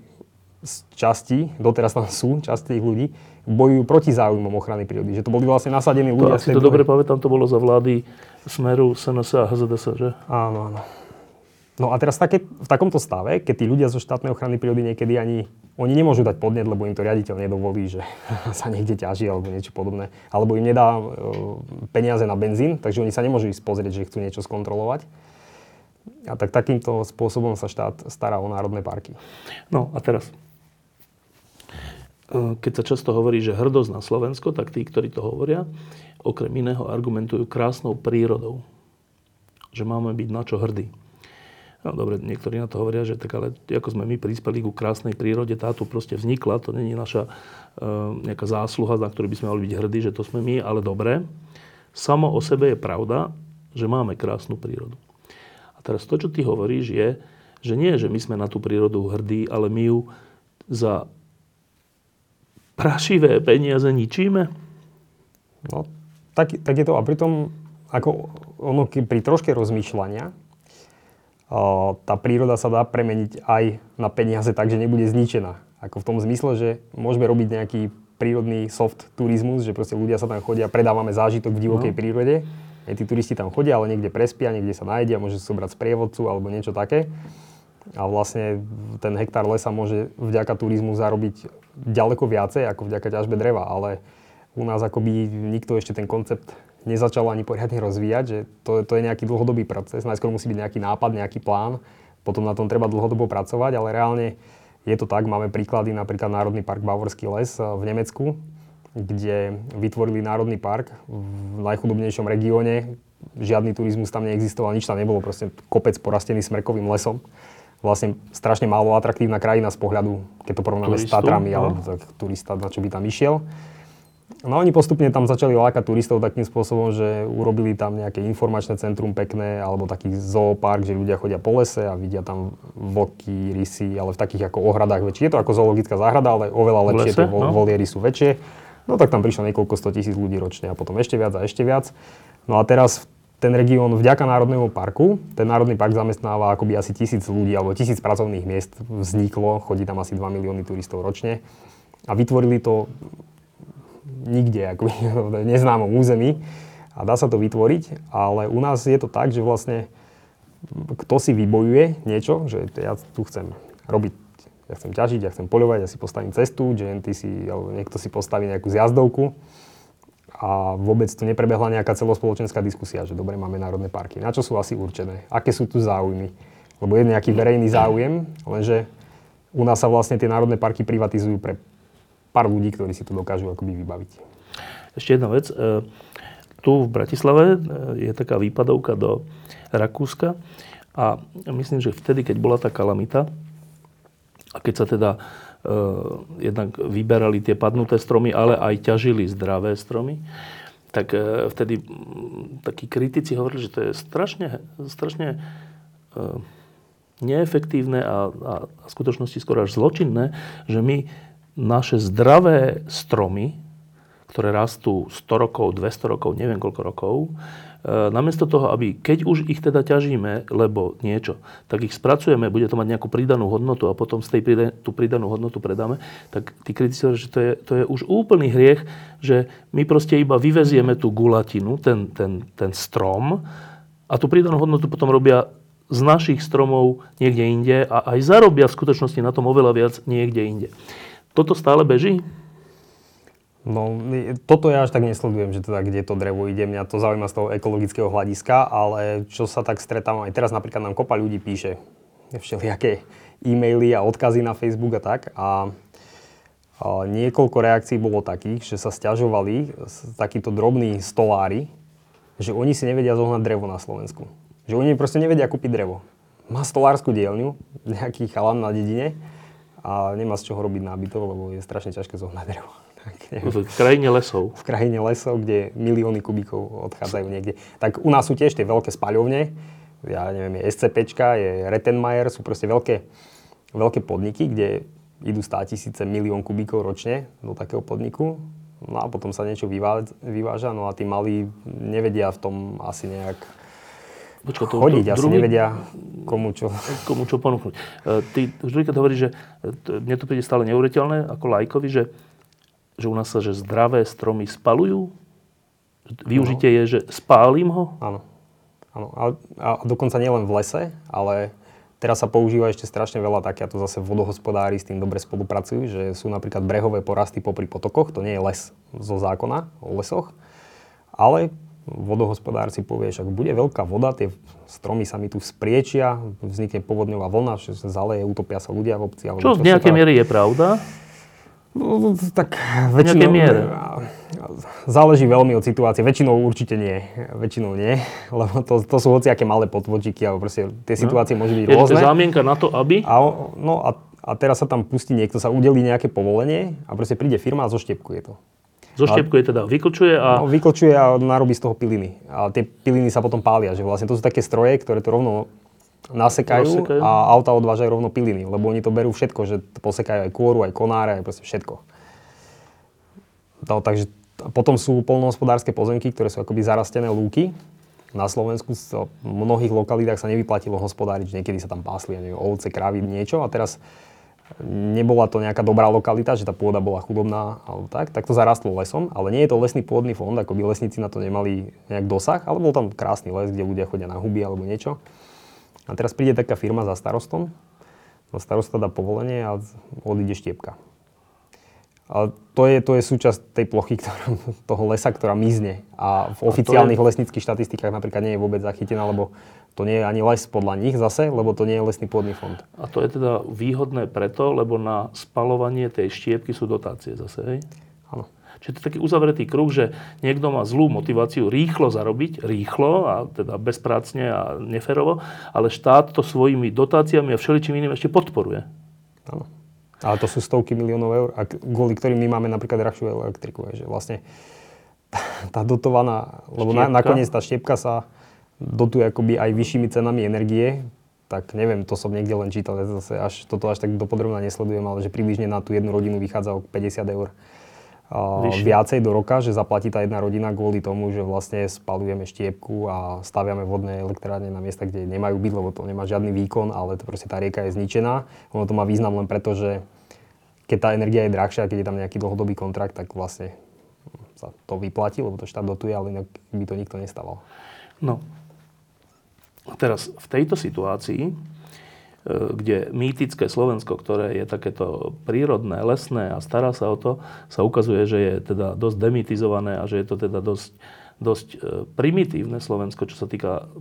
z časti, doteraz tam sú časti tých ľudí, bojujú proti záujmom ochrany prírody. Že to boli vlastne nasadení ľudia. To, si to dobre pamätám, to bolo za vlády Smeru, SNS a HZDS, že? Áno, áno. No a teraz také, v takomto stave, keď tí ľudia zo štátnej ochrany prírody niekedy ani, oni nemôžu dať podnet, lebo im to riaditeľ nedovolí, že sa niekde ťaží alebo niečo podobné, alebo im nedá e, peniaze na benzín, takže oni sa nemôžu ísť pozrieť, že chcú niečo skontrolovať. A tak takýmto spôsobom sa štát stará o národné parky. No a teraz, e, keď sa často hovorí, že hrdosť na Slovensko, tak tí, ktorí to hovoria, okrem iného argumentujú krásnou prírodou. Že máme byť na čo hrdí. No dobre, niektorí na to hovoria, že tak ale ako sme my prispeli ku krásnej prírode, táto proste vznikla, to není naša e, nejaká zásluha, na ktorú by sme mali byť hrdí, že to sme my, ale dobre. Samo o sebe je pravda, že máme krásnu prírodu. A teraz to, čo ty hovoríš, je, že nie, že my sme na tú prírodu hrdí, ale my ju za prašivé peniaze ničíme? No, tak, tak je to. A pritom, ako ono, pri troške rozmýšľania, tá príroda sa dá premeniť aj na peniaze tak, že nebude zničená. Ako v tom zmysle, že môžeme robiť nejaký prírodný soft turizmus, že proste ľudia sa tam chodia, predávame zážitok v divokej no. prírode. Aj tí turisti tam chodia, ale niekde prespia, niekde sa nájdia, môže sa zobrať sprievodcu alebo niečo také. A vlastne ten hektár lesa môže vďaka turizmu zarobiť ďaleko viacej ako vďaka ťažbe dreva, ale u nás akoby nikto ešte ten koncept nezačalo ani poriadne rozvíjať, že to, to je nejaký dlhodobý proces. Najskôr musí byť nejaký nápad, nejaký plán, potom na tom treba dlhodobo pracovať, ale reálne je to tak. Máme príklady, napríklad Národný park Bavorský les eh, v Nemecku, kde vytvorili Národný park v najchudobnejšom regióne. Žiadny turizmus tam neexistoval, nič tam nebolo, proste kopec porastený smrkovým lesom. Vlastne strašne málo atraktívna krajina z pohľadu, keď to porovnáme s Tatrami, alebo tak turista, na čo by tam išiel. No oni postupne tam začali lákať turistov takým spôsobom, že urobili tam nejaké informačné centrum pekné, alebo taký zoopark, že ľudia chodia po lese a vidia tam vlky, rysy, ale v takých ako ohradách väčšie. Je to ako zoologická záhrada, ale oveľa lepšie, tie no? voliery sú väčšie. No tak tam prišlo niekoľko 100 tisíc ľudí ročne a potom ešte viac a ešte viac. No a teraz ten región vďaka Národnému parku, ten Národný park zamestnáva akoby asi tisíc ľudí alebo tisíc pracovných miest vzniklo, chodí tam asi 2 milióny turistov ročne a vytvorili to nikde, ako v neznámom území a dá sa to vytvoriť, ale u nás je to tak, že vlastne kto si vybojuje niečo, že ja tu chcem robiť, ja chcem ťažiť, ja chcem poľovať, ja si postavím cestu, GNT si, alebo niekto si postaví nejakú zjazdovku a vôbec tu neprebehla nejaká celospoločenská diskusia, že dobre, máme národné parky. Na čo sú asi určené? Aké sú tu záujmy? Lebo je nejaký verejný záujem, lenže u nás sa vlastne tie národné parky privatizujú pre pár ľudí, ktorí si to dokážu akoby vybaviť. Ešte jedna vec. E, tu v Bratislave e, je taká výpadovka do Rakúska a myslím, že vtedy, keď bola tá kalamita a keď sa teda uh, jednak vyberali tie padnuté stromy, ale aj ťažili zdravé stromy, tak vtedy takí kritici hovorili, že to je strašne, strašne neefektívne a, a v skutočnosti skoro až zločinné, že my naše zdravé stromy, ktoré rastú 100 rokov, 200 rokov, neviem koľko rokov, e, namiesto toho, aby keď už ich teda ťažíme, lebo niečo, tak ich spracujeme, bude to mať nejakú pridanú hodnotu a potom z tej pridan- tú pridanú hodnotu predáme, tak tí kritici že to je, to je už úplný hriech, že my proste iba vyvezieme tú gulatinu, ten, ten, ten strom a tú pridanú hodnotu potom robia z našich stromov niekde inde a aj zarobia v skutočnosti na tom oveľa viac niekde inde. Toto stále beží? No, toto ja až tak nesledujem, že teda kde to drevo ide. Mňa to zaujíma z toho ekologického hľadiska, ale čo sa tak stretávam aj teraz, napríklad nám kopa ľudí píše všelijaké e-maily a odkazy na Facebook a tak. A, a niekoľko reakcií bolo takých, že sa stiažovali takíto drobní stolári, že oni si nevedia zohnať drevo na Slovensku. Že oni proste nevedia kúpiť drevo. Má stolárskú dielňu, nejaký chalan na dedine a nemá z čoho robiť nábytok, lebo je strašne ťažké zohnať drevo. Tak, v krajine lesov. V krajine lesov, kde milióny kubíkov odchádzajú niekde. Tak u nás sú tiež tie veľké spaľovne, ja neviem, je SCPčka, je Rettenmeier, sú proste veľké, veľké podniky, kde idú 100 tisíce, milión kubíkov ročne do takého podniku. No a potom sa niečo vyváža, no a tí malí nevedia v tom asi nejak Počka, to, chodiť, to, asi druhý, nevedia komu čo. Komu čo ponúknuť. E, ty už keď hovoríš, že to, mne to príde stále neuveriteľné ako lajkovi, že, že u nás sa že zdravé stromy spalujú? Využitie no. je, že spálim ho? Áno. Áno. A, a dokonca nielen v lese, ale teraz sa používa ešte strašne veľa tak, a to zase vodohospodári s tým dobre spolupracujú, že sú napríklad brehové porasty popri potokoch, to nie je les zo zákona o lesoch, ale vodohospodár si povie, že ak bude veľká voda, tie stromy sa mi tu spriečia, vznikne povodňová vlna, že sa zaleje, utopia sa ľudia v obci. Alebo čo v nejakej miery je pravda? No, tak väčšinou... miere. Záleží veľmi od situácie. Väčšinou určite nie. Väčšinou nie. Lebo to, to sú hociaké malé potvočiky, alebo proste tie no. situácie no. môžu byť je rôzne. Je zámienka na to, aby? A, no a, a teraz sa tam pustí niekto, sa udelí nejaké povolenie a proste príde firma a zoštepkuje to. Zoštiepkuje teda, vyklčuje a... No, vyklčuje a narobí z toho piliny. A tie piliny sa potom pália, že vlastne to sú také stroje, ktoré to rovno nasekajú, nasekajú. a auta odvážajú rovno piliny, lebo oni to berú všetko, že posekajú aj kôru, aj konáre, aj proste všetko. No, takže potom sú polnohospodárske pozemky, ktoré sú akoby zarastené lúky. Na Slovensku v mnohých lokalitách sa nevyplatilo hospodáriť, že niekedy sa tam pásli neviem, ovce, krávy, niečo a teraz nebola to nejaká dobrá lokalita, že tá pôda bola chudobná alebo tak, tak to zarastlo lesom, ale nie je to lesný pôdny fond, ako by lesníci na to nemali nejak dosah, ale bol tam krásny les, kde ľudia chodia na huby alebo niečo. A teraz príde taká firma za starostom, no starosta dá povolenie a odíde štiepka. A to je, to je súčasť tej plochy, ktorá, toho lesa, ktorá mizne. A v oficiálnych je... lesnických štatistikách napríklad nie je vôbec zachytená, lebo to nie je ani les podľa nich zase, lebo to nie je lesný pôdny fond. A to je teda výhodné preto, lebo na spalovanie tej štiepky sú dotácie zase, hej? Áno. Čiže to je taký uzavretý kruh, že niekto má zlú motiváciu rýchlo zarobiť, rýchlo a teda bezprácne a neferovo, ale štát to svojimi dotáciami a všeličím iným ešte podporuje. Áno. Ale to sú stovky miliónov eur, a kvôli ktorým my máme napríklad drahšiu elektriku. Že vlastne tá, dotovaná, lebo na, nakoniec tá štiepka sa dotuje akoby aj vyššími cenami energie, tak neviem, to som niekde len čítal, zase až, toto až tak dopodrobne nesledujem, ale že približne na tú jednu rodinu vychádza o 50 eur uh, viacej do roka, že zaplatí tá jedna rodina kvôli tomu, že vlastne spalujeme štiepku a staviame vodné elektrárne na miesta, kde nemajú byť, lebo to nemá žiadny výkon, ale to proste tá rieka je zničená. Ono to má význam len preto, že keď tá energia je drahšia, keď je tam nejaký dlhodobý kontrakt, tak vlastne sa to vyplatí, lebo to štát dotuje, ale inak by to nikto nestával. No, teraz v tejto situácii, e, kde mýtické Slovensko, ktoré je takéto prírodné, lesné a stará sa o to, sa ukazuje, že je teda dosť demitizované a že je to teda dosť, dosť e, primitívne Slovensko, čo sa týka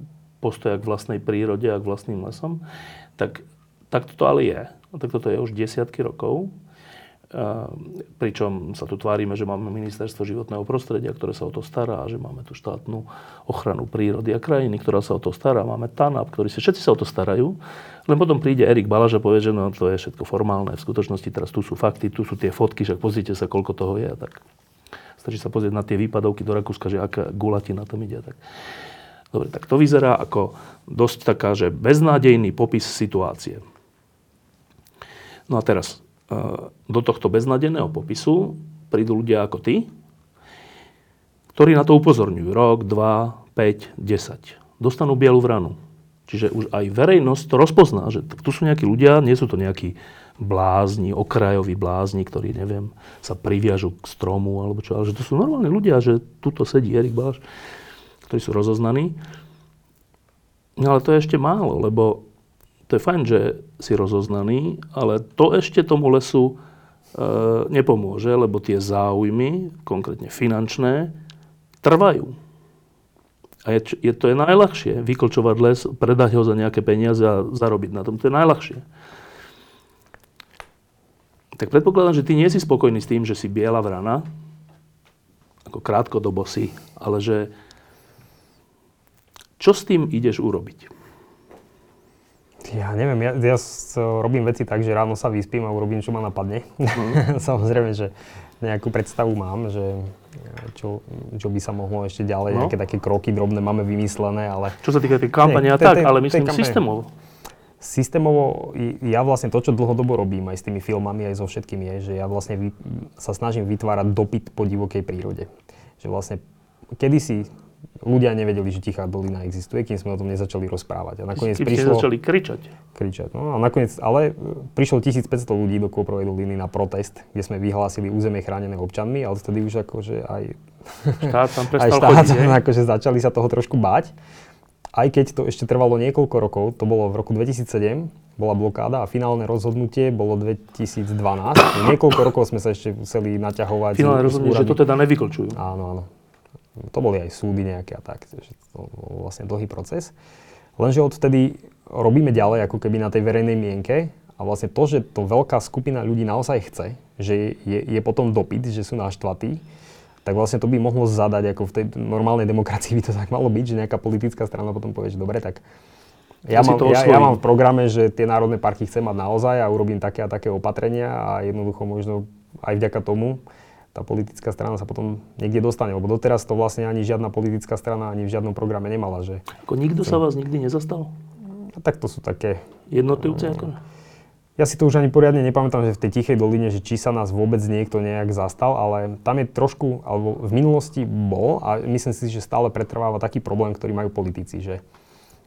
postoja k vlastnej prírode a k vlastným lesom, tak, tak toto ale je. A tak toto je už desiatky rokov. Pričom sa tu tvárime, že máme ministerstvo životného prostredia, ktoré sa o to stará, že máme tu štátnu ochranu prírody a krajiny, ktorá sa o to stará. Máme TANAP, ktorý sa, všetci sa o to starajú. Len potom príde Erik Balaž a povie, že no, to je všetko formálne. V skutočnosti teraz tu sú fakty, tu sú tie fotky, však pozrite sa, koľko toho je. Tak stačí sa pozrieť na tie výpadovky do Rakúska, že aká gulatina tam ide. Tak. Dobre, tak to vyzerá ako dosť taká, že beznádejný popis situácie. No a teraz, do tohto beznadeného popisu prídu ľudia ako ty, ktorí na to upozorňujú. Rok, dva, 5, 10. Dostanú bielu vranu. Čiže už aj verejnosť to rozpozná, že tu sú nejakí ľudia, nie sú to nejakí blázni, okrajoví blázni, ktorí, neviem, sa priviažu k stromu alebo čo, ale že to sú normálni ľudia, že tuto sedí Erik Báš, ktorí sú rozoznaní. No ale to je ešte málo, lebo to je fajn, že si rozoznaný, ale to ešte tomu lesu e, nepomôže, lebo tie záujmy, konkrétne finančné, trvajú. A je, je, to je najľahšie, vyklčovať les, predať ho za nejaké peniaze a zarobiť na tom. To je najľahšie. tak predpokladám, že ty nie si spokojný s tým, že si biela vrana, ako krátkodobo si, ale že čo s tým ideš urobiť? Ja neviem, ja, ja robím veci tak, že ráno sa vyspím a urobím, čo ma napadne. Mm. Samozrejme, že nejakú predstavu mám, že čo, čo by sa mohlo ešte ďalej, no. nejaké také kroky drobné máme vymyslené, ale... Čo sa týka tej kampane a tak, ale myslím systémovo. Systémovo, ja vlastne to, čo dlhodobo robím aj s tými filmami, aj so všetkým je, že ja vlastne vy, sa snažím vytvárať dopyt po divokej prírode. Že vlastne kedysi ľudia nevedeli, že Tichá dolina existuje, kým sme o tom nezačali rozprávať. A nakoniec kým prišlo... začali kričať. Kričať, no a nakoniec, ale prišlo 1500 ľudí do Kôprovej doliny na protest, kde sme vyhlásili územie chránené občanmi, ale vtedy už akože aj... Štát tam prestal aj štát, chodiť, akože začali sa toho trošku báť aj keď to ešte trvalo niekoľko rokov, to bolo v roku 2007, bola blokáda a finálne rozhodnutie bolo 2012. Niekoľko rokov sme sa ešte museli naťahovať. Finálne rozhodnutie, že to teda nevyklčujú. Áno, áno. To boli aj súdy nejaké a tak. To bol vlastne dlhý proces. Lenže odtedy robíme ďalej ako keby na tej verejnej mienke a vlastne to, že to veľká skupina ľudí naozaj chce, že je, je potom dopyt, že sú naštvatí, tak vlastne to by mohlo zadať, ako v tej normálnej demokracii by to tak malo byť, že nejaká politická strana potom povie, že dobre, tak ja, mám, ja, ja mám v programe, že tie národné parky chcem mať naozaj a urobím také a také opatrenia a jednoducho možno aj vďaka tomu tá politická strana sa potom niekde dostane, lebo doteraz to vlastne ani žiadna politická strana ani v žiadnom programe nemala. Že... Ako nikto sa vás nikdy nezastal? No, tak to sú také... Jednotlivci ako? Ja si to už ani poriadne nepamätám, že v tej Tichej doline, že či sa nás vôbec niekto nejak zastal, ale tam je trošku, alebo v minulosti bol a myslím si, že stále pretrváva taký problém, ktorý majú politici, že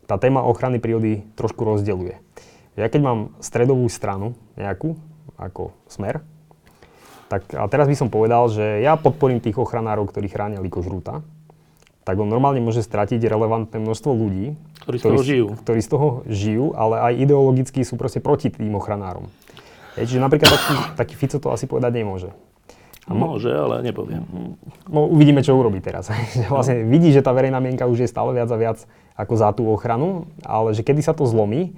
tá téma ochrany prírody trošku rozdeľuje. Ja keď mám stredovú stranu nejakú, ako smer, tak a teraz by som povedal, že ja podporím tých ochranárov, ktorí chránia likožrúta, tak on normálne môže stratiť relevantné množstvo ľudí, ktorí z toho žijú. Ktorí z toho žijú, ale aj ideologicky sú proste proti tým ochranárom. Je, čiže napríklad taký, taký Fico to asi povedať nemôže. A Môže, ale nepoviem. No, uvidíme, čo urobí teraz. vlastne vidí, že tá verejná mienka už je stále viac a viac ako za tú ochranu, ale že kedy sa to zlomí,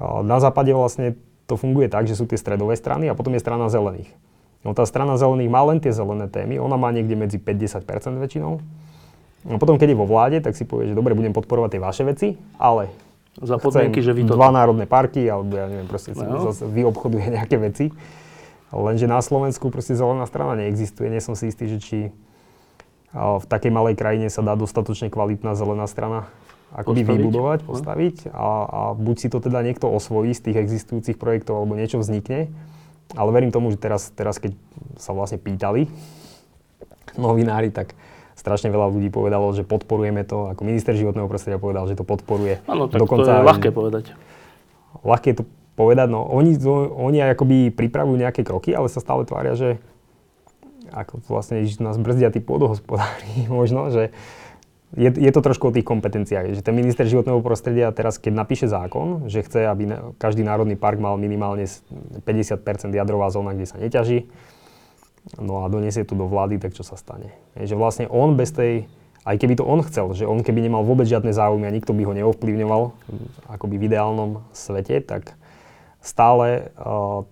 na západe vlastne to funguje tak, že sú tie stredové strany a potom je strana zelených. No tá strana zelených má len tie zelené témy, ona má niekde medzi 50% väčšinou No potom, keď je vo vláde, tak si povie, že dobre, budem podporovať tie vaše veci, ale za podmienky, že vy to... Dva národné parky, alebo ja neviem, proste no. zase vy obchoduje nejaké veci. Lenže na Slovensku proste zelená strana neexistuje. Nie som si istý, že či v takej malej krajine sa dá dostatočne kvalitná zelená strana akoby postaviť. vybudovať, no. postaviť a, a buď si to teda niekto osvojí z tých existujúcich projektov alebo niečo vznikne. Ale verím tomu, že teraz, teraz keď sa vlastne pýtali novinári, tak strašne veľa ľudí povedalo, že podporujeme to, ako minister životného prostredia povedal, že to podporuje. Áno, tak Dokonca to je ľahké povedať. Ľahké to povedať, no oni, oni akoby pripravujú nejaké kroky, ale sa stále tvária, že ako vlastne nás brzdia tí pôdohospodári možno, že je, je to trošku o tých kompetenciách. Že ten minister životného prostredia teraz, keď napíše zákon, že chce, aby každý národný park mal minimálne 50% jadrová zóna, kde sa neťaží, no a donesie to do vlády, tak čo sa stane? Je, že vlastne on bez tej, aj keby to on chcel, že on keby nemal vôbec žiadne záujmy a nikto by ho neovplyvňoval, akoby v ideálnom svete, tak stále uh,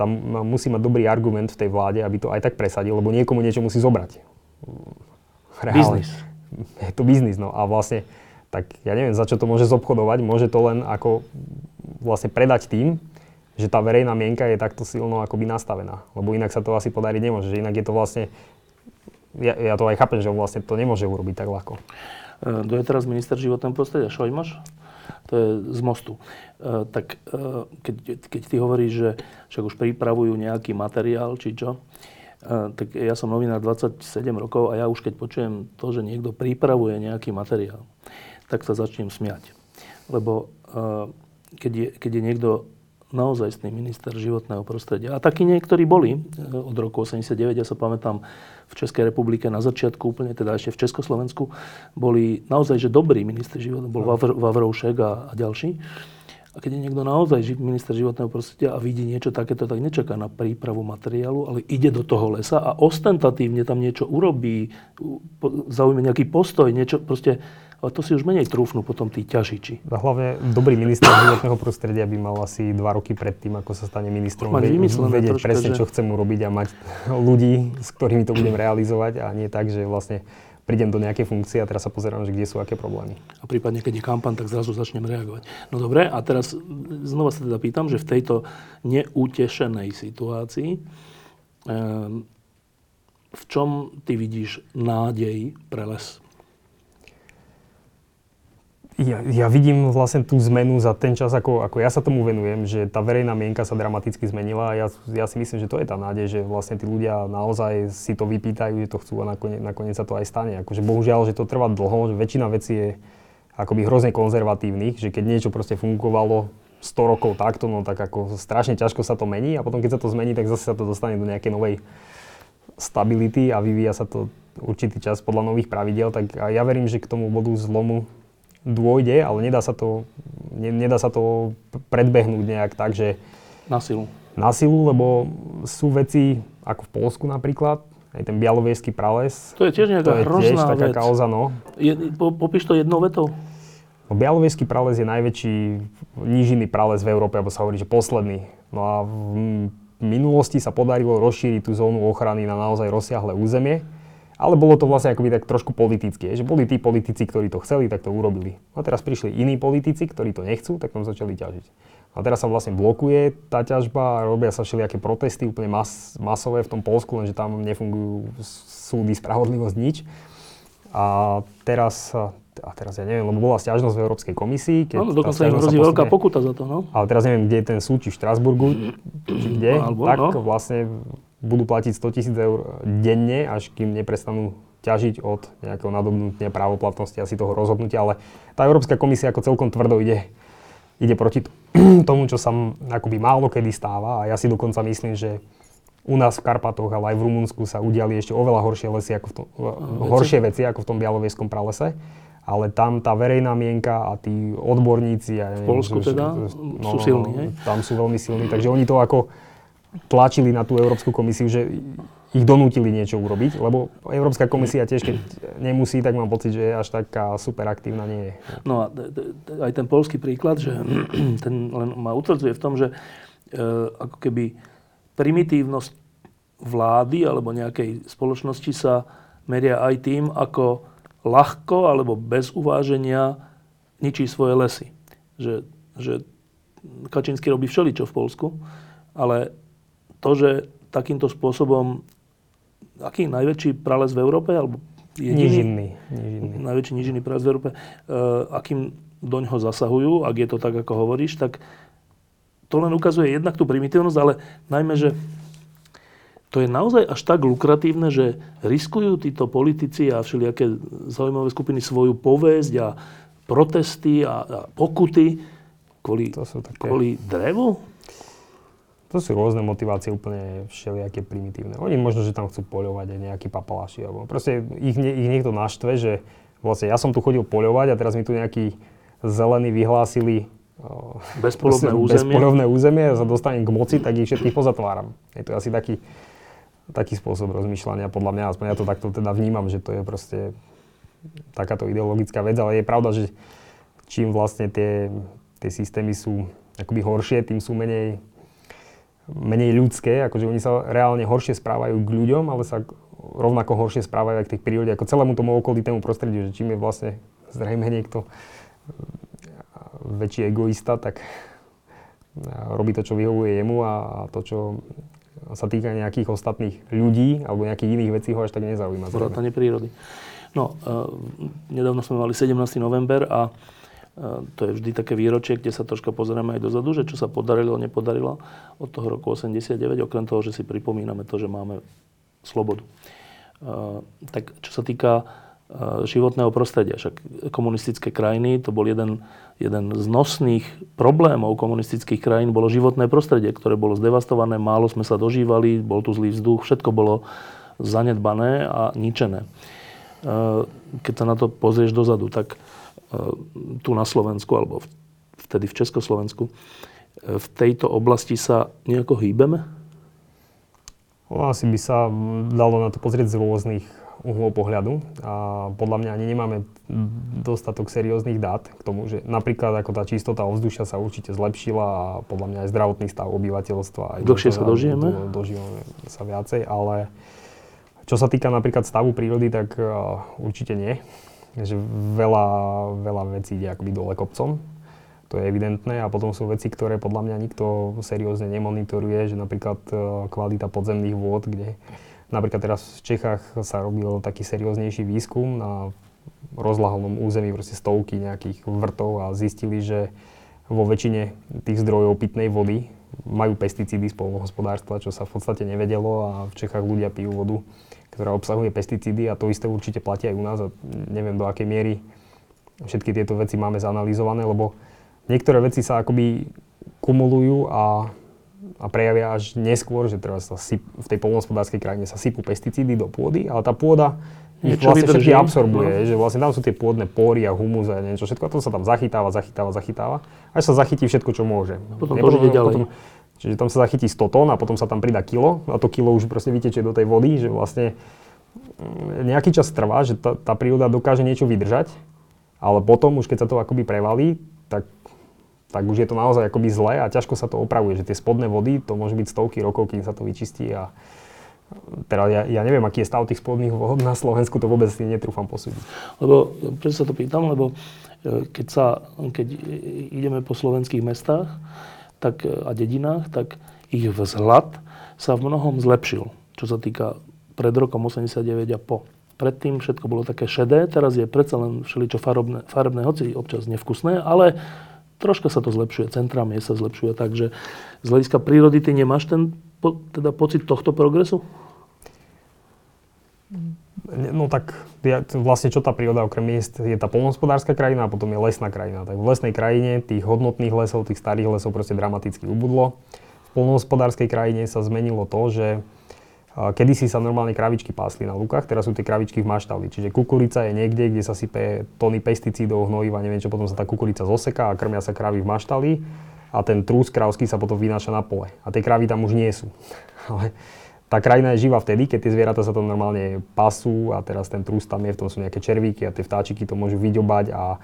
tam musí mať dobrý argument v tej vláde, aby to aj tak presadil, lebo niekomu niečo musí zobrať. Biznis. Je to biznis, no a vlastne, tak ja neviem, za čo to môže zobchodovať, môže to len ako vlastne predať tým, že tá verejná mienka je takto silno akoby nastavená. Lebo inak sa to asi podariť nemôže. Že inak je to vlastne, ja, ja to aj chápem, že on vlastne to nemôže urobiť tak ľahko. Kto je teraz minister životného prostredia? Šojmoš? To je z mostu. E, tak e, keď, keď ty hovoríš, že však už pripravujú nejaký materiál, či čo, e, tak ja som novinár 27 rokov a ja už keď počujem to, že niekto pripravuje nejaký materiál, tak sa začnem smiať. Lebo keď je, keď je niekto naozajstný minister životného prostredia. A takí niektorí boli eh, od roku 89, ja sa pamätám v Českej republike na začiatku úplne, teda ešte v Československu, boli naozaj že dobrý minister životného, bol Vavr, Vavroušek a, a ďalší. A keď je niekto naozaj minister životného prostredia a vidí niečo takéto, tak nečaká na prípravu materiálu, ale ide do toho lesa a ostentatívne tam niečo urobí, zaujme nejaký postoj, niečo proste ale to si už menej trúfnú potom tí ťažiči. A hlavne dobrý minister životného prostredia by mal asi dva roky pred tým, ako sa stane ministrom, Mať vedieť troška, presne, že- čo chcem urobiť a mať ľudí, s ktorými to budem realizovať a nie tak, že vlastne prídem do nejakej funkcie a teraz sa pozerám, že kde sú aké problémy. A prípadne, keď je kampaň, tak zrazu začnem reagovať. No dobre, a teraz znova sa teda pýtam, že v tejto neutešenej situácii, ehm, v čom ty vidíš nádej pre les? Ja, ja vidím vlastne tú zmenu za ten čas, ako, ako ja sa tomu venujem, že tá verejná mienka sa dramaticky zmenila a ja, ja si myslím, že to je tá nádej, že vlastne tí ľudia naozaj si to vypýtajú, že to chcú a nakoniec, nakoniec sa to aj stane. Akože bohužiaľ, že to trvá dlho, že väčšina vecí je akoby hrozne konzervatívnych, že keď niečo proste fungovalo 100 rokov takto, no tak ako strašne ťažko sa to mení a potom keď sa to zmení, tak zase sa to dostane do nejakej novej stability a vyvíja sa to určitý čas podľa nových pravidel, tak ja verím, že k tomu bodu zlomu dôjde, ale nedá sa to, ne, nedá sa to predbehnúť nejak tak, že Na silu. na silu, lebo sú veci ako v Polsku napríklad, aj ten bialovieský prales. To je tiež nejaká to je tiež taká vec. kauza, no. Je, po, popíš to jednou vetou. No, Bialovieský prales je najväčší nížinný prales v Európe, alebo sa hovorí, že posledný. No a v minulosti sa podarilo rozšíriť tú zónu ochrany na naozaj rozsiahle územie, ale bolo to vlastne akoby tak trošku politické, že boli tí politici, ktorí to chceli, tak to urobili. A teraz prišli iní politici, ktorí to nechcú, tak tam začali ťažiť. A teraz sa vlastne blokuje tá ťažba, robia sa všelijaké protesty úplne mas, masové v tom Polsku, lenže tam nefungujú súdy, spravodlivosť, nič. A teraz, a teraz ja neviem, lebo bola stiažnosť v Európskej komisii. Keď tá dokonca im hrozí veľká pokuta za to, no. ale teraz neviem, kde je ten súd, či v Štrasburgu, či kde, Alebo, tak no. vlastne budú platiť 100 tisíc eur denne, až kým neprestanú ťažiť od nejakého nadobnutia právoplatnosti asi toho rozhodnutia, ale tá Európska komisia ako celkom tvrdo ide, ide proti tomu, čo sa akoby málo kedy stáva a ja si dokonca myslím, že u nás v Karpatoch, ale aj v Rumunsku sa udiali ešte oveľa horšie lesy ako v tom, horšie veci ako v tom Bialovieskom pralese. Ale tam tá verejná mienka a tí odborníci... Ja V Poľsku že- teda že- sú silní, hej? Tam sú veľmi silní, takže oni to ako tlačili na tú Európsku komisiu, že ich donútili niečo urobiť, lebo Európska komisia tiež, keď nemusí, tak mám pocit, že až taká super aktívna nie je. No a aj ten polský príklad, že ten len ma utvrdzuje v tom, že e, ako keby primitívnosť vlády alebo nejakej spoločnosti sa meria aj tým, ako ľahko alebo bez uváženia ničí svoje lesy. Že, že Kačínsky robí všeličo v Polsku, ale to, že takýmto spôsobom aký najväčší prales v Európe, alebo jediný, Nížinný. nížinný. najväčší nížinný prales v Európe, uh, akým do ňoho zasahujú, ak je to tak, ako hovoríš, tak to len ukazuje jednak tú primitívnosť, ale najmä, že to je naozaj až tak lukratívne, že riskujú títo politici a všelijaké zaujímavé skupiny svoju povesť a protesty a, a pokuty kvôli, To sú také- kvôli drevu? To sú rôzne motivácie úplne všelijaké primitívne. Oni možno, že tam chcú poľovať aj nejakí papaláši. Alebo proste ich, nie- ich niekto naštve, že vlastne ja som tu chodil poľovať a teraz mi tu nejakí zelení vyhlásili Bezpolovné územie. bezpolovné územie a sa dostanem k moci, tak ich všetkých pozatváram. Je to asi taký, taký spôsob rozmýšľania, podľa mňa, aspoň ja to takto teda vnímam, že to je proste takáto ideologická vec, ale je pravda, že čím vlastne tie, tie systémy sú akoby horšie, tým sú menej, menej ľudské, akože oni sa reálne horšie správajú k ľuďom, ale sa rovnako horšie správajú aj k tej prírode, ako celému tomu okolitému prostrediu, že čím je vlastne zrejme niekto väčší egoista, tak robí to, čo vyhovuje jemu a to, čo sa týka nejakých ostatných ľudí alebo nejakých iných vecí ho až tak nezaujíma. vrátane prírody. No, uh, nedávno sme mali 17. november a to je vždy také výročie, kde sa troška pozeráme aj dozadu, že čo sa podarilo, nepodarilo od toho roku 89, okrem toho, že si pripomíname to, že máme slobodu. Tak čo sa týka životného prostredia, však komunistické krajiny, to bol jeden, jeden z nosných problémov komunistických krajín, bolo životné prostredie, ktoré bolo zdevastované, málo sme sa dožívali, bol tu zlý vzduch, všetko bolo zanedbané a ničené. Keď sa na to pozrieš dozadu, tak tu na Slovensku, alebo vtedy v Československu, eh, v tejto oblasti sa nejako hýbeme? No, asi by sa dalo na to pozrieť z rôznych uhlov pohľadu. A podľa mňa ani nemáme dostatok serióznych dát k tomu, že napríklad ako tá čistota ovzdušia sa určite zlepšila a podľa mňa aj zdravotný stav obyvateľstva. Aj Dlhšie sa dožijeme? Dožijeme sa viacej, ale čo sa týka napríklad stavu prírody, tak uh, určite nie. Že veľa, veľa vecí ide akoby dole kopcom. To je evidentné a potom sú veci, ktoré podľa mňa nikto seriózne nemonitoruje, že napríklad uh, kvalita podzemných vôd, kde napríklad teraz v Čechách sa robil taký serióznejší výskum na rozlahlom území proste stovky nejakých vrtov a zistili, že vo väčšine tých zdrojov pitnej vody majú pesticídy z polnohospodárstva, čo sa v podstate nevedelo a v Čechách ľudia pijú vodu ktorá obsahuje pesticídy a to isté určite platí aj u nás a neviem do akej miery všetky tieto veci máme zanalýzované, lebo niektoré veci sa akoby kumulujú a, a prejavia až neskôr, že teraz sa syp, v tej polnohospodárskej krajine sa sypú pesticídy do pôdy, ale tá pôda ich vlastne všetky absorbuje, no. že vlastne tam sú tie pôdne pory a humus a niečo všetko a to sa tam zachytáva, zachytáva, zachytáva, až sa zachytí všetko, čo môže. Potom to ide ďalej. Potom, Čiže tam sa zachytí 100 tón a potom sa tam pridá kilo a to kilo už proste vytečie do tej vody, že vlastne mm, nejaký čas trvá, že tá, tá príroda dokáže niečo vydržať, ale potom už keď sa to akoby prevalí, tak, tak už je to naozaj akoby zlé a ťažko sa to opravuje, že tie spodné vody, to môže byť stovky rokov, kým sa to vyčistí a teda ja, ja neviem, aký je stav tých spodných vod na Slovensku, to vôbec netrúfam posúdiť. Lebo, prečo sa to pýtam, lebo e, keď, sa, keď ideme po slovenských mestách, tak, a dedinách, tak ich vzhľad sa v mnohom zlepšil, čo sa týka pred rokom 89 a po. Predtým všetko bolo také šedé, teraz je predsa len všeličo farebné, farebné, hoci občas nevkusné, ale troška sa to zlepšuje, centra miest sa zlepšuje, takže z hľadiska prírody ty nemáš ten teda pocit tohto progresu? No tak vlastne čo tá príroda okrem miest je tá polnohospodárska krajina a potom je lesná krajina. Tak v lesnej krajine tých hodnotných lesov, tých starých lesov proste dramaticky ubudlo. V polnohospodárskej krajine sa zmenilo to, že Kedy si sa normálne kravičky pásli na lukách, teraz sú tie kravičky v maštali. Čiže kukurica je niekde, kde sa sype tony pesticídov, hnojiva, neviem čo, potom sa tá kukurica zoseká a krmia sa kravy v maštali a ten trús kravský sa potom vynáša na pole. A tie kravy tam už nie sú. Ale tá krajina je živá vtedy, keď tie zvieratá sa tam normálne pasú a teraz ten trús tam je, v tom sú nejaké červíky a tie vtáčiky to môžu vyďobať a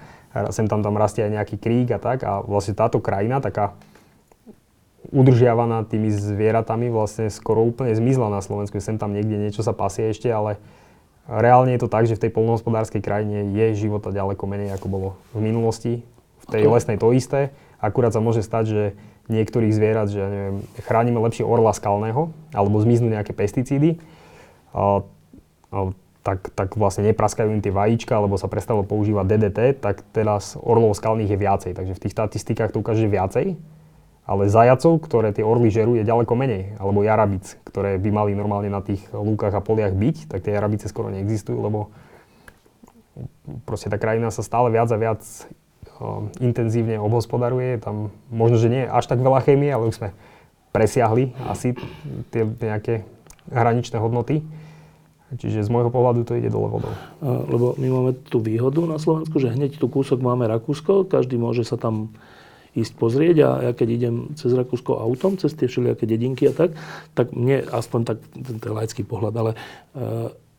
sem tam tam rastie aj nejaký krík a tak. A vlastne táto krajina, taká udržiavaná tými zvieratami, vlastne skoro úplne zmizla na Slovensku. Sem tam niekde niečo sa pasie ešte, ale reálne je to tak, že v tej polnohospodárskej krajine je života ďaleko menej, ako bolo v minulosti. V tej lesnej to isté. Akurát sa môže stať, že niektorých zvierat, že neviem, chránime lepšie orla skalného, alebo zmiznú nejaké pesticídy, a, a, tak, tak vlastne nepraskajú im tie vajíčka, alebo sa prestalo používať DDT, tak teraz orlov skalných je viacej. Takže v tých štatistikách to ukáže viacej, ale zajacov, ktoré tie orly žerú, je ďaleko menej. Alebo jarabic, ktoré by mali normálne na tých lúkach a poliach byť, tak tie jarabice skoro neexistujú, lebo proste tá krajina sa stále viac a viac intenzívne obhospodaruje. Tam možno, že nie až tak veľa chémie, ale už sme presiahli asi tie nejaké hraničné hodnoty. Čiže z môjho pohľadu to ide dole vodou. Lebo my máme tú výhodu na Slovensku, že hneď tu kúsok máme Rakúsko, každý môže sa tam ísť pozrieť a ja keď idem cez Rakúsko autom, cez tie všelijaké dedinky a tak, tak mne aspoň tak, ten, ten laický pohľad, ale e,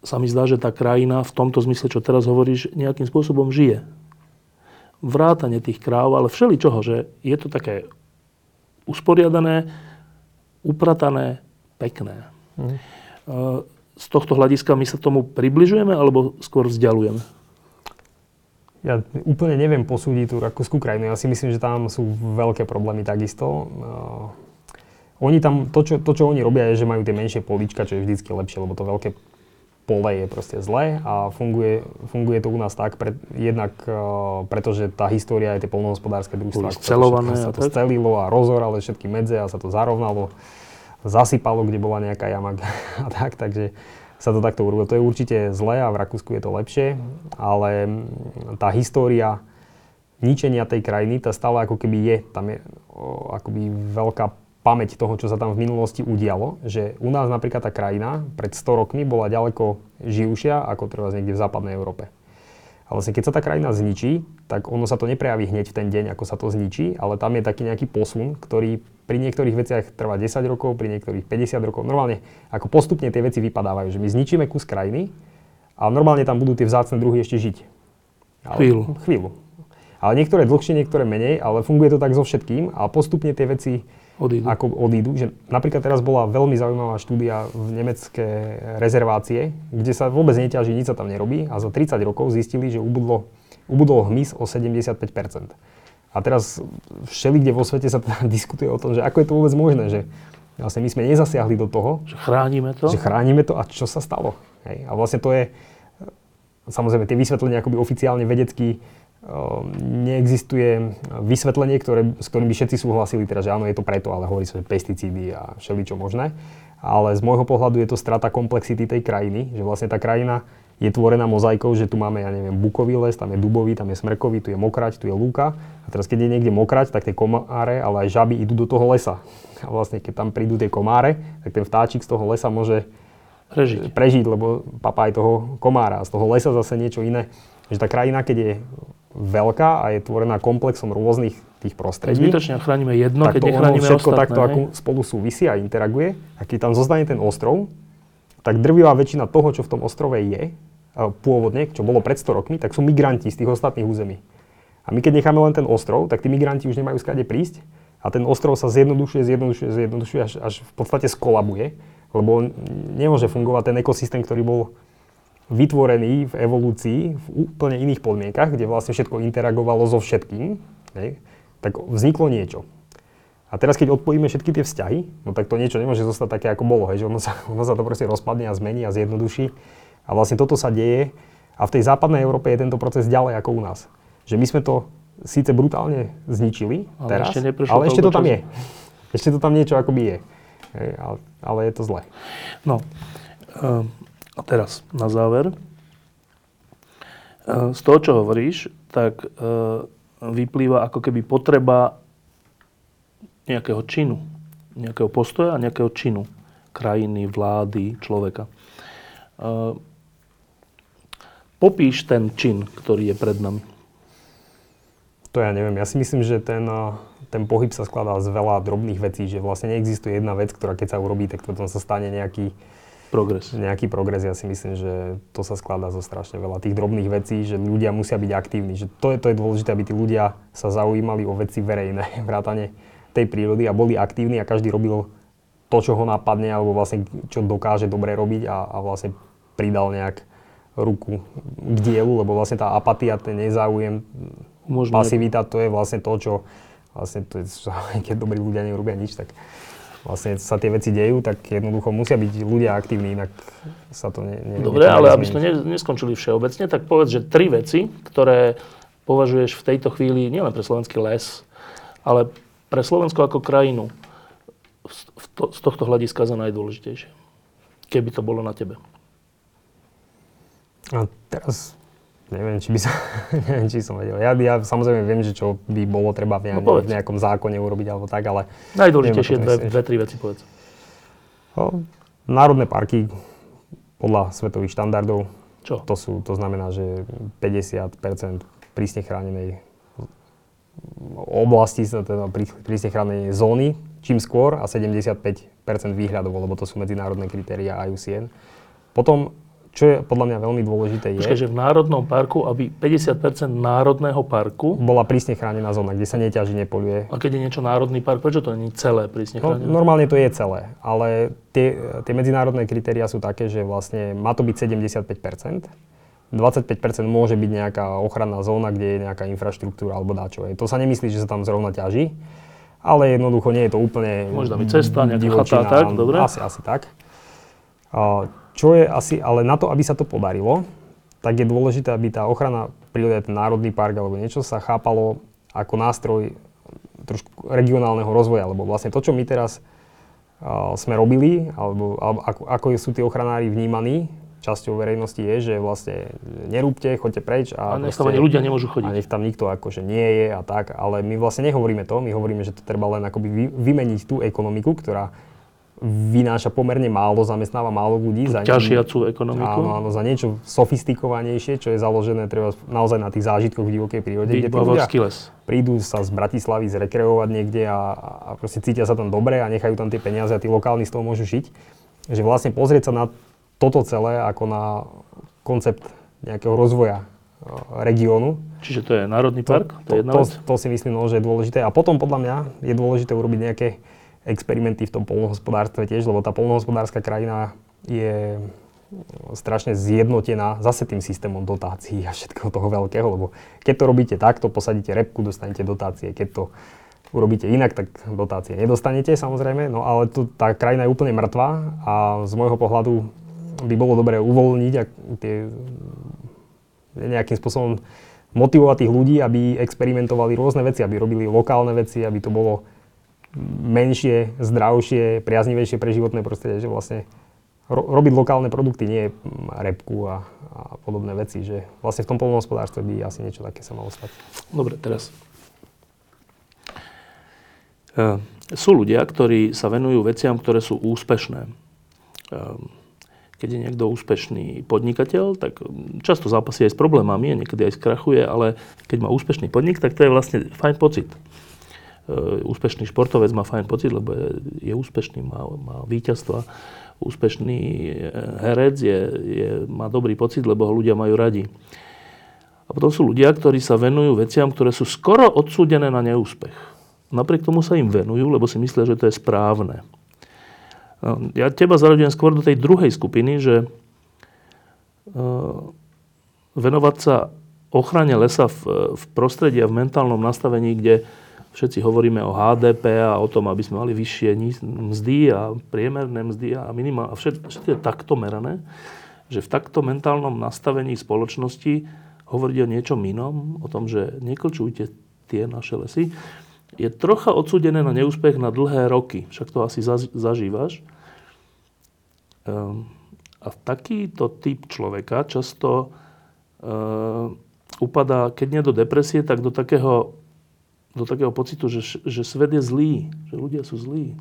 sa mi zdá, že tá krajina v tomto zmysle, čo teraz hovoríš, nejakým spôsobom žije vrátanie tých kráv, ale všeli čoho, že je to také usporiadané, upratané, pekné. Mm. Z tohto hľadiska my sa tomu približujeme alebo skôr vzdialujeme? Ja úplne neviem posúdiť tú rakúskú krajinu. Ja si myslím, že tam sú veľké problémy takisto. Uh, oni tam, to čo, to, čo oni robia, je, že majú tie menšie polička, čo je vždycky lepšie, lebo to veľké pole je proste zlé a funguje, funguje to u nás tak, pre, jednak uh, pretože tá história je tie polnohospodárske družstva. Scelované. Sa to scelilo a rozorali všetky medze a sa to zarovnalo, zasypalo, kde bola nejaká jama a tak, takže sa to takto urobilo. To je určite zlé a v Rakúsku je to lepšie, ale tá história ničenia tej krajiny, tá stále ako keby je, tam je o, akoby veľká pamäť toho, čo sa tam v minulosti udialo, že u nás napríklad tá krajina pred 100 rokmi bola ďaleko živšia ako teraz niekde v západnej Európe. A vlastne keď sa tá krajina zničí, tak ono sa to neprejaví hneď v ten deň, ako sa to zničí, ale tam je taký nejaký posun, ktorý pri niektorých veciach trvá 10 rokov, pri niektorých 50 rokov. Normálne ako postupne tie veci vypadávajú, že my zničíme kus krajiny A normálne tam budú tie vzácne druhy ešte žiť. Ale, chvíľu. Chvíľu. Ale niektoré dlhšie, niektoré menej, ale funguje to tak so všetkým a postupne tie veci odídu. ako odídu. Že napríklad teraz bola veľmi zaujímavá štúdia v nemecké rezervácie, kde sa vôbec neťaží, nič sa tam nerobí a za 30 rokov zistili, že ubudlo, ubudol hmyz o 75% A teraz všeli, kde vo svete sa teda diskutuje o tom, že ako je to vôbec možné, že vlastne my sme nezasiahli do toho. Že chránime to? Že chránime to a čo sa stalo. Hej. A vlastne to je, samozrejme, tie vysvetlenia akoby oficiálne vedecky neexistuje vysvetlenie, ktoré, s ktorým by všetci súhlasili, teda, že áno, je to preto, ale hovorí sa, že pesticídy a všeličo možné. Ale z môjho pohľadu je to strata komplexity tej krajiny, že vlastne tá krajina je tvorená mozaikou, že tu máme, ja neviem, bukový les, tam je dubový, tam je smrkový, tu je mokrať, tu je lúka. A teraz, keď je niekde mokrať, tak tie komáre, ale aj žaby idú do toho lesa. A vlastne, keď tam prídu tie komáre, tak ten vtáčik z toho lesa môže prežiť, prežiť lebo papá aj toho komára. Z toho lesa zase niečo iné. Že tá krajina, keď je veľká a je tvorená komplexom rôznych tých prostredí. Zbytočne chránime jedno, keď nechránime všetko ostatné. takto ako spolu súvisí a interaguje. A keď tam zostane ten ostrov, tak drvivá väčšina toho, čo v tom ostrove je, pôvodne, čo bolo pred 100 rokmi, tak sú migranti z tých ostatných území. A my keď necháme len ten ostrov, tak tí migranti už nemajú skade prísť a ten ostrov sa zjednodušuje, zjednodušuje, zjednodušuje, až, až v podstate skolabuje, lebo nemôže fungovať ten ekosystém, ktorý bol vytvorený v evolúcii v úplne iných podmienkach, kde vlastne všetko interagovalo so všetkým, hej, tak vzniklo niečo. A teraz, keď odpojíme všetky tie vzťahy, no tak to niečo nemôže zostať také, ako bolo, hej, že ono sa, ono sa to proste rozpadne a zmení a zjednoduší. A vlastne toto sa deje a v tej západnej Európe je tento proces ďalej ako u nás. Že my sme to síce brutálne zničili ale teraz, ešte ale ešte to tam času. je. Ešte to tam niečo akoby je. Hej, ale, ale je to zle. No, um, a teraz na záver. Z toho, čo hovoríš, tak e, vyplýva ako keby potreba nejakého činu, nejakého postoja a nejakého činu krajiny, vlády, človeka. E, popíš ten čin, ktorý je pred nami. To ja neviem. Ja si myslím, že ten, e, ten pohyb sa skladá z veľa drobných vecí, že vlastne neexistuje jedna vec, ktorá keď sa urobí, tak potom sa stane nejaký progres. Nejaký progres, ja si myslím, že to sa skladá zo strašne veľa tých drobných vecí, že ľudia musia byť aktívni. Že to, je, to je dôležité, aby tí ľudia sa zaujímali o veci verejné, vrátane tej prírody a boli aktívni a každý robil to, čo ho napadne, alebo vlastne čo dokáže dobre robiť a, a vlastne pridal nejak ruku k dielu, lebo vlastne tá apatia, ten nezáujem, Možno pasivita, to je vlastne to, čo vlastne to je, keď dobrí ľudia neurobia nič, tak vlastne sa tie veci dejú, tak jednoducho musia byť ľudia aktívni, inak sa to ne, ne Dobre, ale aby sme neskončili všeobecne, tak povedz, že tri veci, ktoré považuješ v tejto chvíli nielen pre slovenský les, ale pre Slovensko ako krajinu z tohto hľadiska za najdôležitejšie. Keby to bolo na tebe. A teraz neviem, či by som, neviem, či som vedel. Ja, ja samozrejme viem, že čo by bolo treba v, no, v nejakom zákone urobiť alebo tak, ale... Najdôležitejšie dve, dve, tri veci povedz. No, národné parky podľa svetových štandardov. Čo? To, sú, to znamená, že 50% prísne chránenej oblasti, teda prísne chránenej zóny, čím skôr a 75% výhľadovo, lebo to sú medzinárodné kritéria IUCN. Potom čo je podľa mňa veľmi dôležité je... Počkej, že v Národnom parku, aby 50% Národného parku... Bola prísne chránená zóna, kde sa neťaží, nepoluje. A keď je niečo Národný park, prečo to nie je celé prísne no, chránené? No, normálne to je celé, ale tie, tie medzinárodné kritéria sú také, že vlastne má to byť 75%. 25% môže byť nejaká ochranná zóna, kde je nejaká infraštruktúra alebo dáčo. To sa nemyslí, že sa tam zrovna ťaží, ale jednoducho nie je to úplne... Tam byť cesta, nejaká chata, tak, dobre? Asi, asi tak. Uh, čo je asi, ale na to, aby sa to podarilo, tak je dôležité, aby tá ochrana prírody, ten národný park alebo niečo sa chápalo ako nástroj trošku regionálneho rozvoja, lebo vlastne to, čo my teraz uh, sme robili, alebo, alebo ako, ako sú tí ochranári vnímaní časťou verejnosti je, že vlastne nerúbte, choďte preč. A, a nech ani ľudia nemôžu chodiť. A nech tam nikto akože nie je a tak, ale my vlastne nehovoríme to, my hovoríme, že to treba len akoby vy, vymeniť tú ekonomiku, ktorá vynáša pomerne málo, zamestnáva málo ľudí. Za Ťažiacu ekonomiku. Áno, áno, za niečo sofistikovanejšie, čo je založené treba naozaj na tých zážitkoch v divokej prírode. Byť kde ľudia les. prídu sa z Bratislavy zrekreovať niekde a, a proste cítia sa tam dobre a nechajú tam tie peniaze a tí lokálni z toho môžu žiť. Že vlastne pozrieť sa na toto celé ako na koncept nejakého rozvoja regiónu. Čiže to je národný park? To, to, to, to, to si myslím, no, že je dôležité. A potom podľa mňa je dôležité urobiť nejaké experimenty v tom polnohospodárstve tiež, lebo tá polnohospodárska krajina je strašne zjednotená zase tým systémom dotácií a všetkého toho veľkého, lebo keď to robíte takto, posadíte repku, dostanete dotácie. Keď to urobíte inak, tak dotácie nedostanete samozrejme, no ale tu, tá krajina je úplne mŕtva a z môjho pohľadu by bolo dobré uvoľniť ak tie nejakým spôsobom motivovať tých ľudí, aby experimentovali rôzne veci, aby robili lokálne veci, aby to bolo menšie, zdravšie, priaznivejšie pre životné prostredie, že vlastne ro- robiť lokálne produkty, nie repku a, a podobné veci, že vlastne v tom polnohospodárstve by asi niečo také sa malo stať. Dobre, teraz. E, sú ľudia, ktorí sa venujú veciam, ktoré sú úspešné. E, keď je niekto úspešný podnikateľ, tak často zápasí aj s problémami, niekedy aj skrachuje, ale keď má úspešný podnik, tak to je vlastne fajn pocit. E, úspešný športovec má fajn pocit, lebo je, je úspešný, má, má víťazstva. Úspešný e, herec je, je, má dobrý pocit, lebo ho ľudia majú radi. A potom sú ľudia, ktorí sa venujú veciam, ktoré sú skoro odsúdené na neúspech. Napriek tomu sa im venujú, lebo si myslia, že to je správne. No, ja teba zaradujem skôr do tej druhej skupiny, že e, venovať sa ochrane lesa v, v prostredí a v mentálnom nastavení, kde všetci hovoríme o HDP a o tom, aby sme mali vyššie mzdy a priemerné mzdy a minimál, a všetko, všetko je takto merané, že v takto mentálnom nastavení spoločnosti hovoriť o niečom inom, o tom, že neklčujte tie naše lesy, je trocha odsúdené na neúspech na dlhé roky. Však to asi zažívaš. Ehm, a takýto typ človeka často ehm, upadá, keď nie do depresie, tak do takého, do takého pocitu, že, že svet je zlý, že ľudia sú zlí.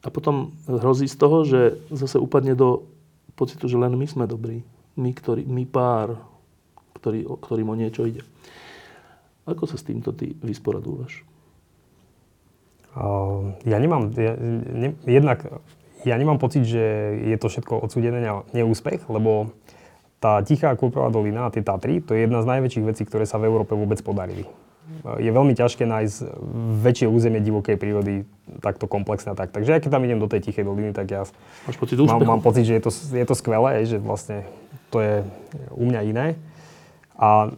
A potom hrozí z toho, že zase upadne do pocitu, že len my sme dobrí. My, ktorý, my pár, ktorý, ktorým o niečo ide. Ako sa s týmto ty vysporadúvaš? ja nemám, ja, ne, jednak ja nemám pocit, že je to všetko odsúdené na neúspech, lebo tá Tichá Kúprová dolina a tie Tatry, to je jedna z najväčších vecí, ktoré sa v Európe vôbec podarili. Je veľmi ťažké nájsť väčšie územie divokej prírody takto komplexné tak. Takže ja keď tam idem do tej Tichej doliny, tak ja Máš pocit mám, mám pocit, že je to, je to skvelé, že vlastne to je u mňa iné. A,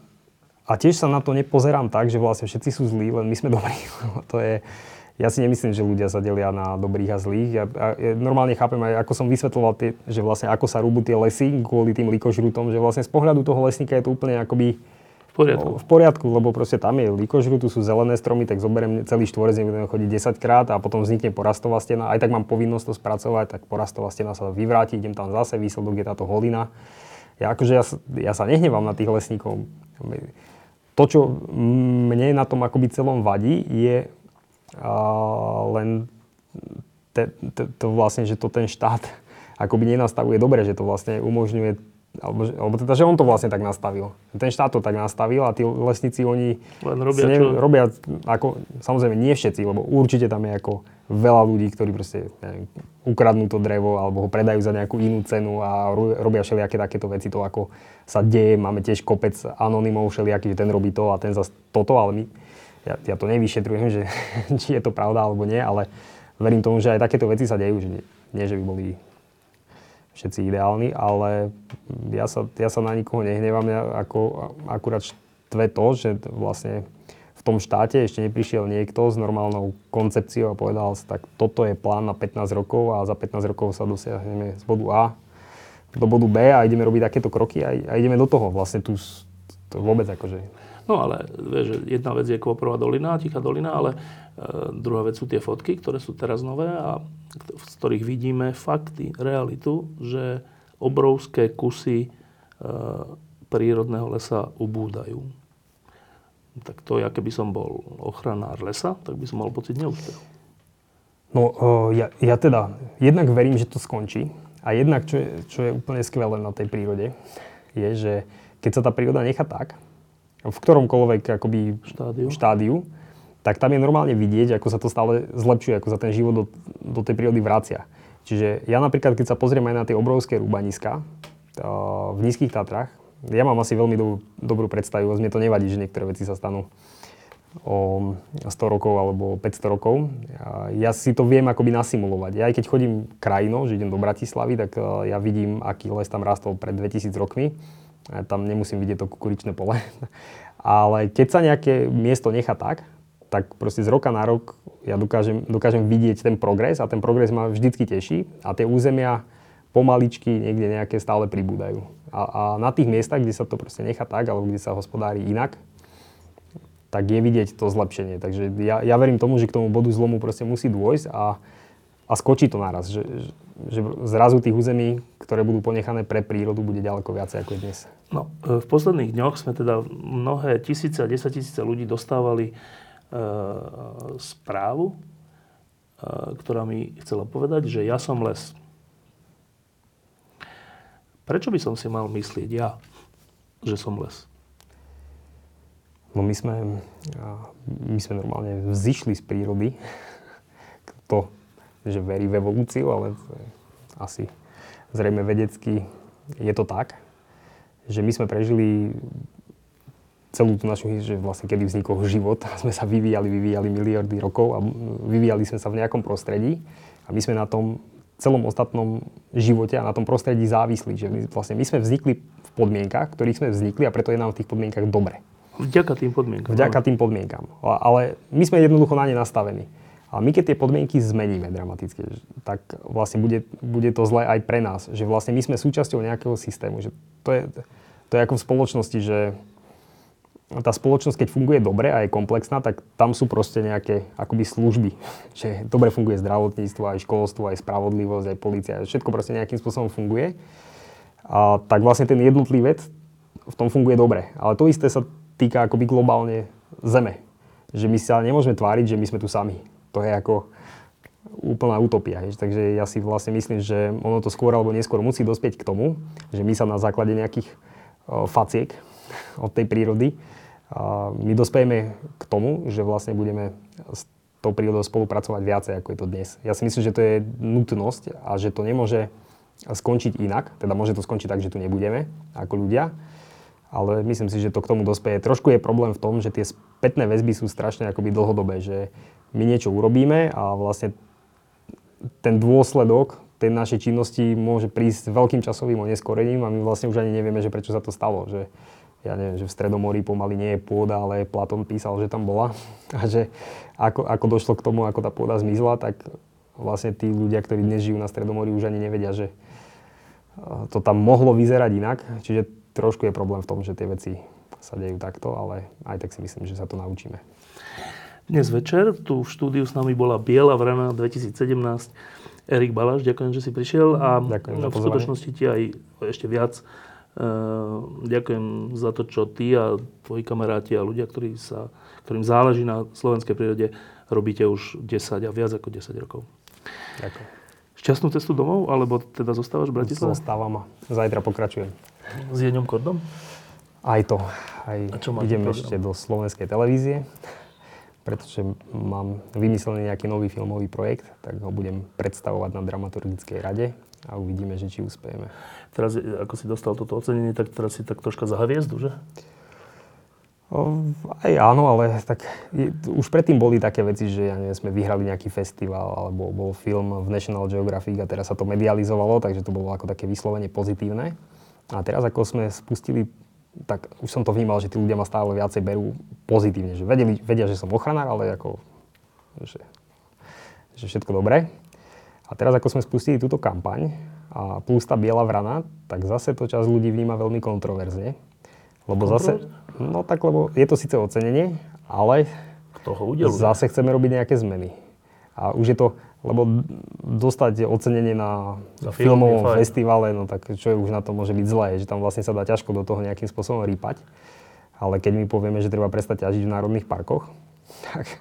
a tiež sa na to nepozerám tak, že vlastne všetci sú zlí, len my sme dobrí. to je, ja si nemyslím, že ľudia sa delia na dobrých a zlých. Ja, ja normálne chápem aj, ako som vysvetloval, tie, že vlastne ako sa rúbu tie lesy kvôli tým likožrutom, že vlastne z pohľadu toho lesníka je to úplne akoby v poriadku. v poriadku, lebo proste tam je likožrut, tu sú zelené stromy, tak zoberiem celý štvorec, nebudem chodiť 10 krát a potom vznikne porastová stena. Aj tak mám povinnosť to spracovať, tak porastová stena sa vyvráti, idem tam zase, výsledok je táto holina. Ja, akože ja, ja sa nehnevám na tých lesníkov. To, čo mne na tom akoby celom vadí, je a len te, te, to vlastne, že to ten štát akoby nenastavuje dobre, že to vlastne umožňuje alebo, alebo teda, že on to vlastne tak nastavil. Ten štát to tak nastavil a tí lesníci, oni Len robia, ne, robia ako, samozrejme nie všetci, lebo určite tam je ako veľa ľudí, ktorí proste neviem, ukradnú to drevo alebo ho predajú za nejakú inú cenu a robia všelijaké takéto veci. To ako sa deje, máme tiež kopec anonymov všelijaký, že ten robí to a ten zase toto, ale my, ja, ja to nevyšetrujem, že či je to pravda alebo nie, ale verím tomu, že aj takéto veci sa dejú, že nie, nie že by boli všetci ideálni, ale ja sa, ja sa na nikoho nehnevám, ja ako, akurát štve to, že vlastne v tom štáte ešte neprišiel niekto s normálnou koncepciou a povedal sa, tak toto je plán na 15 rokov a za 15 rokov sa dosiahneme z bodu A do bodu B a ideme robiť takéto kroky a, a ideme do toho. Vlastne tu to vôbec akože No ale vieš, jedna vec je Kvoporová dolina, Tichá dolina, ale e, druhá vec sú tie fotky, ktoré sú teraz nové a z ktorých vidíme fakty, realitu, že obrovské kusy e, prírodného lesa ubúdajú. Tak to, ja keby som bol ochranár lesa, tak by som mal pocit neúspechu. No, e, ja, ja teda jednak verím, že to skončí. A jednak, čo je, čo je úplne skvelé na tej prírode, je, že keď sa tá príroda nechá tak, v ktoromkoľvek akoby štádiu. štádiu, tak tam je normálne vidieť, ako sa to stále zlepšuje, ako sa ten život do, do tej prírody vracia. Čiže ja napríklad, keď sa pozriem aj na tie obrovské rúbaniska v nízkych Tatrách, ja mám asi veľmi do, dobrú predstavivosť, mne to nevadí, že niektoré veci sa stanú o 100 rokov alebo 500 rokov. Ja si to viem akoby nasimulovať. Ja aj keď chodím krajinou, že idem do Bratislavy, tak e, ja vidím, aký les tam rastol pred 2000 rokmi. Ja tam nemusím vidieť to kukuričné pole. Ale keď sa nejaké miesto nechá tak, tak proste z roka na rok ja dokážem, dokážem vidieť ten progres a ten progres ma vždycky teší a tie územia pomaličky niekde nejaké stále pribúdajú. A, a na tých miestach, kde sa to proste nechá tak, alebo kde sa hospodári inak, tak je vidieť to zlepšenie. Takže ja, ja verím tomu, že k tomu bodu zlomu proste musí dôjsť a, a skočí to naraz. Že, že zrazu tých území, ktoré budú ponechané pre prírodu, bude ďaleko viacej ako je dnes. No, v posledných dňoch sme teda mnohé tisíce a desatisíce ľudí dostávali e, správu, e, ktorá mi chcela povedať, že ja som les. Prečo by som si mal myslieť ja, že som les? No my sme, my sme normálne vzýšli z prírody. To, že verí v evolúciu, ale asi zrejme vedecky je to tak, že my sme prežili celú tú našu že vlastne kedy vznikol život, sme sa vyvíjali, vyvíjali miliardy rokov a vyvíjali sme sa v nejakom prostredí a my sme na tom celom ostatnom živote a na tom prostredí závislí. Že my, vlastne my sme vznikli v podmienkach, ktorých sme vznikli a preto je nám v tých podmienkach dobre. Vďaka tým podmienkam. Vďaka tým podmienkam. Ale my sme jednoducho na ne nastavení. A my keď tie podmienky zmeníme dramaticky, tak vlastne bude, bude to zlé aj pre nás. Že vlastne my sme súčasťou nejakého systému. Že to, je, to je ako v spoločnosti, že tá spoločnosť, keď funguje dobre a je komplexná, tak tam sú proste nejaké akoby služby. Že dobre funguje zdravotníctvo, aj školstvo, aj spravodlivosť, aj policia. Všetko proste nejakým spôsobom funguje. A tak vlastne ten jednotlivec v tom funguje dobre. Ale to isté sa týka akoby globálne Zeme. Že my sa nemôžeme tváriť, že my sme tu sami. To je ako úplná utopia. Hež. Takže ja si vlastne myslím, že ono to skôr alebo neskôr musí dospieť k tomu, že my sa na základe nejakých faciek od tej prírody my dospejeme k tomu, že vlastne budeme s tou prírodou spolupracovať viacej, ako je to dnes. Ja si myslím, že to je nutnosť a že to nemôže skončiť inak. Teda môže to skončiť tak, že tu nebudeme ako ľudia. Ale myslím si, že to k tomu dospeje. Trošku je problém v tom, že tie spätné väzby sú strašne akoby dlhodobé, že my niečo urobíme a vlastne ten dôsledok tej našej činnosti môže prísť veľkým časovým oneskorením a my vlastne už ani nevieme, že prečo sa to stalo. Že ja neviem, že v Stredomorí pomaly nie je pôda, ale Platón písal, že tam bola. A že ako, ako došlo k tomu, ako tá pôda zmizla, tak vlastne tí ľudia, ktorí dnes žijú na Stredomorí, už ani nevedia, že to tam mohlo vyzerať inak. Čiže trošku je problém v tom, že tie veci sa dejú takto, ale aj tak si myslím, že sa to naučíme. Dnes večer tu v štúdiu s nami bola Biela vrana 2017 Erik Balaš. Ďakujem, že si prišiel a Ďakujem v skutočnosti ti aj ešte viac Ehm, ďakujem za to, čo ty a tvoji kamaráti a ľudia, ktorí sa, ktorým záleží na slovenskej prírode, robíte už 10 a viac ako 10 rokov. Ďakujem. Šťastnú cestu domov, alebo teda zostávaš v Bratislave? Zostávam a zajtra pokračujem. S Jeňom Kordom? Aj to. Aj a čo idem program? ešte do slovenskej televízie, pretože mám vymyslený nejaký nový filmový projekt, tak ho budem predstavovať na dramaturgickej rade a uvidíme, že či uspejeme. Teraz, ako si dostal toto ocenenie, tak teraz si tak troška za hviezdu, že? O, aj áno, ale tak je, už predtým boli také veci, že ja neviem, sme vyhrali nejaký festival alebo bol film v National Geographic a teraz sa to medializovalo, takže to bolo ako také vyslovene pozitívne. A teraz ako sme spustili, tak už som to vnímal, že tí ľudia ma stále viacej berú pozitívne, že vedeli, vedia, že som ochranár, ale ako, že, že všetko dobré. A teraz ako sme spustili túto kampaň a plus tá biela vrana, tak zase to čas ľudí vníma veľmi kontroverzne. Lebo zase, no tak lebo je to síce ocenenie, ale Kto ho udeluje? zase chceme robiť nejaké zmeny. A už je to, lebo dostať ocenenie na, na filmovom festivale, no tak čo je už na to môže byť zlé, že tam vlastne sa dá ťažko do toho nejakým spôsobom rýpať. Ale keď my povieme, že treba prestať ťažiť v národných parkoch, tak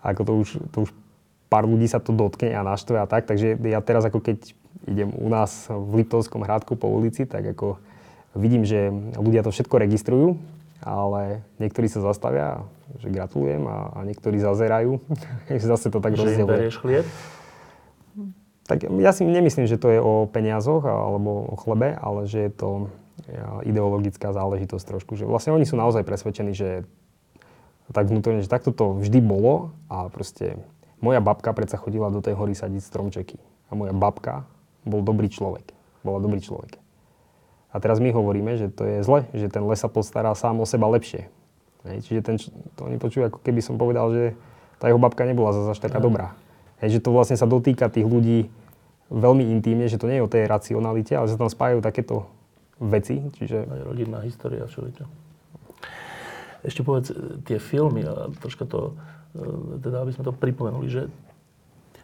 ako to už, to už pár ľudí sa to dotkne a naštve a tak. Takže ja teraz ako keď idem u nás v Liptovskom hrádku po ulici, tak ako vidím, že ľudia to všetko registrujú, ale niektorí sa zastavia, že gratulujem a, a niektorí zazerajú. Zase to tak rozdieluje. Že im chlieb? Tak ja si nemyslím, že to je o peniazoch alebo o chlebe, ale že je to ideologická záležitosť trošku. Že vlastne oni sú naozaj presvedčení, že tak vnútorne, že takto to vždy bolo a proste moja babka predsa chodila do tej hory sadiť stromčeky. A moja babka bol dobrý človek. Bola dobrý človek. A teraz my hovoríme, že to je zle, že ten les sa postará sám o seba lepšie. Hej, čiže ten, to oni počujú, ako keby som povedal, že tá jeho babka nebola zase až taká dobrá. Hej, že to vlastne sa dotýka tých ľudí veľmi intímne, že to nie je o tej racionalite, ale sa tam spájajú takéto veci. Čiže... Aj rodinná história, čo Ešte povedz, tie filmy, a troška to, e, teda aby sme to pripomenuli, že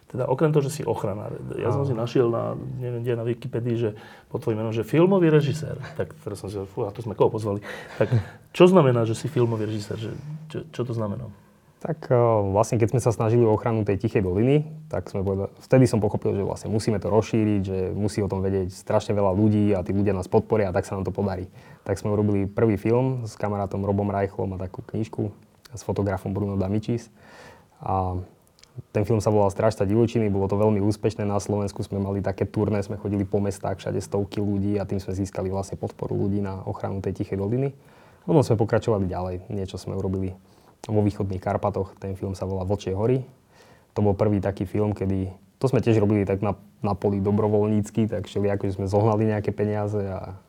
teda okrem toho, že si ochranár, ja som si našiel na, neviem kde, na Wikipedii, že pod tvojim menom, že filmový režisér. Tak teraz som si, fú, a to sme koho pozvali. Tak čo znamená, že si filmový režisér? Že, čo, čo to znamená? Tak vlastne, keď sme sa snažili o ochranu tej Tichej doliny, tak sme povedali, vtedy som pochopil, že vlastne musíme to rozšíriť, že musí o tom vedieť strašne veľa ľudí a tí ľudia nás podporia a tak sa nám to podarí. Tak sme urobili prvý film s kamarátom Robom Reichlom a takú knižku s fotografom Bruno Damičis. A ten film sa volal Strážca divočiny, bolo to veľmi úspešné. Na Slovensku sme mali také turné, sme chodili po mestách, všade stovky ľudí a tým sme získali vlastne podporu ľudí na ochranu tej Tichej doliny. Potom sme pokračovali ďalej, niečo sme urobili vo východných Karpatoch. Ten film sa volá Vlčie hory. To bol prvý taký film, kedy to sme tiež robili tak na, na poli dobrovoľnícky, tak všeli ako sme zohnali nejaké peniaze a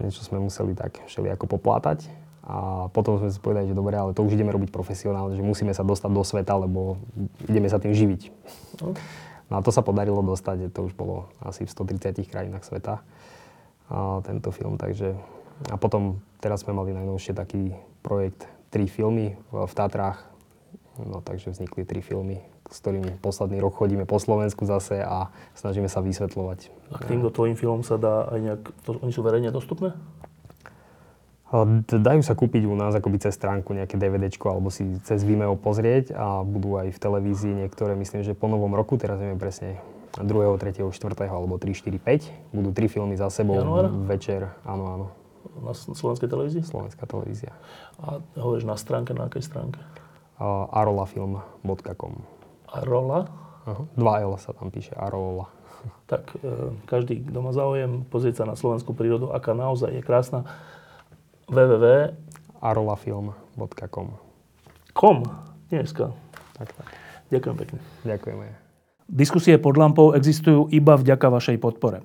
niečo sme museli tak všeli ako poplátať. A potom sme si povedali, že dobre, ale to už ideme robiť profesionálne, že musíme sa dostať do sveta, lebo ideme sa tým živiť. No, no a to sa podarilo dostať, to už bolo asi v 130 krajinách sveta a tento film, takže a potom teraz sme mali najnovšie taký projekt tri filmy v Tatrách. No takže vznikli tri filmy, s ktorými posledný rok chodíme po Slovensku zase a snažíme sa vysvetľovať. A k týmto tvojim filmom sa dá aj nejak, to, oni sú verejne dostupné? Dajú sa kúpiť u nás akoby cez stránku nejaké DVDčko alebo si cez Vimeo pozrieť a budú aj v televízii niektoré, myslím, že po novom roku, teraz neviem presne, 2., 3., 4. alebo 3, 4, 5. Budú tri filmy za sebou Január? večer, áno, áno. Na slovenskej televízii? Slovenská televízia. A hovoríš na stránke, na akej stránke? Uh, arolafilm.com Arola? Uh-huh. Dva L sa tam píše, Arola. Tak e, každý, kto má záujem pozrieť sa na slovenskú prírodu, aká naozaj je krásna, www. arolafilm.com Kom? Dneska. Tak, tak. Ďakujem pekne. Ďakujeme. Diskusie pod lampou existujú iba vďaka vašej podpore.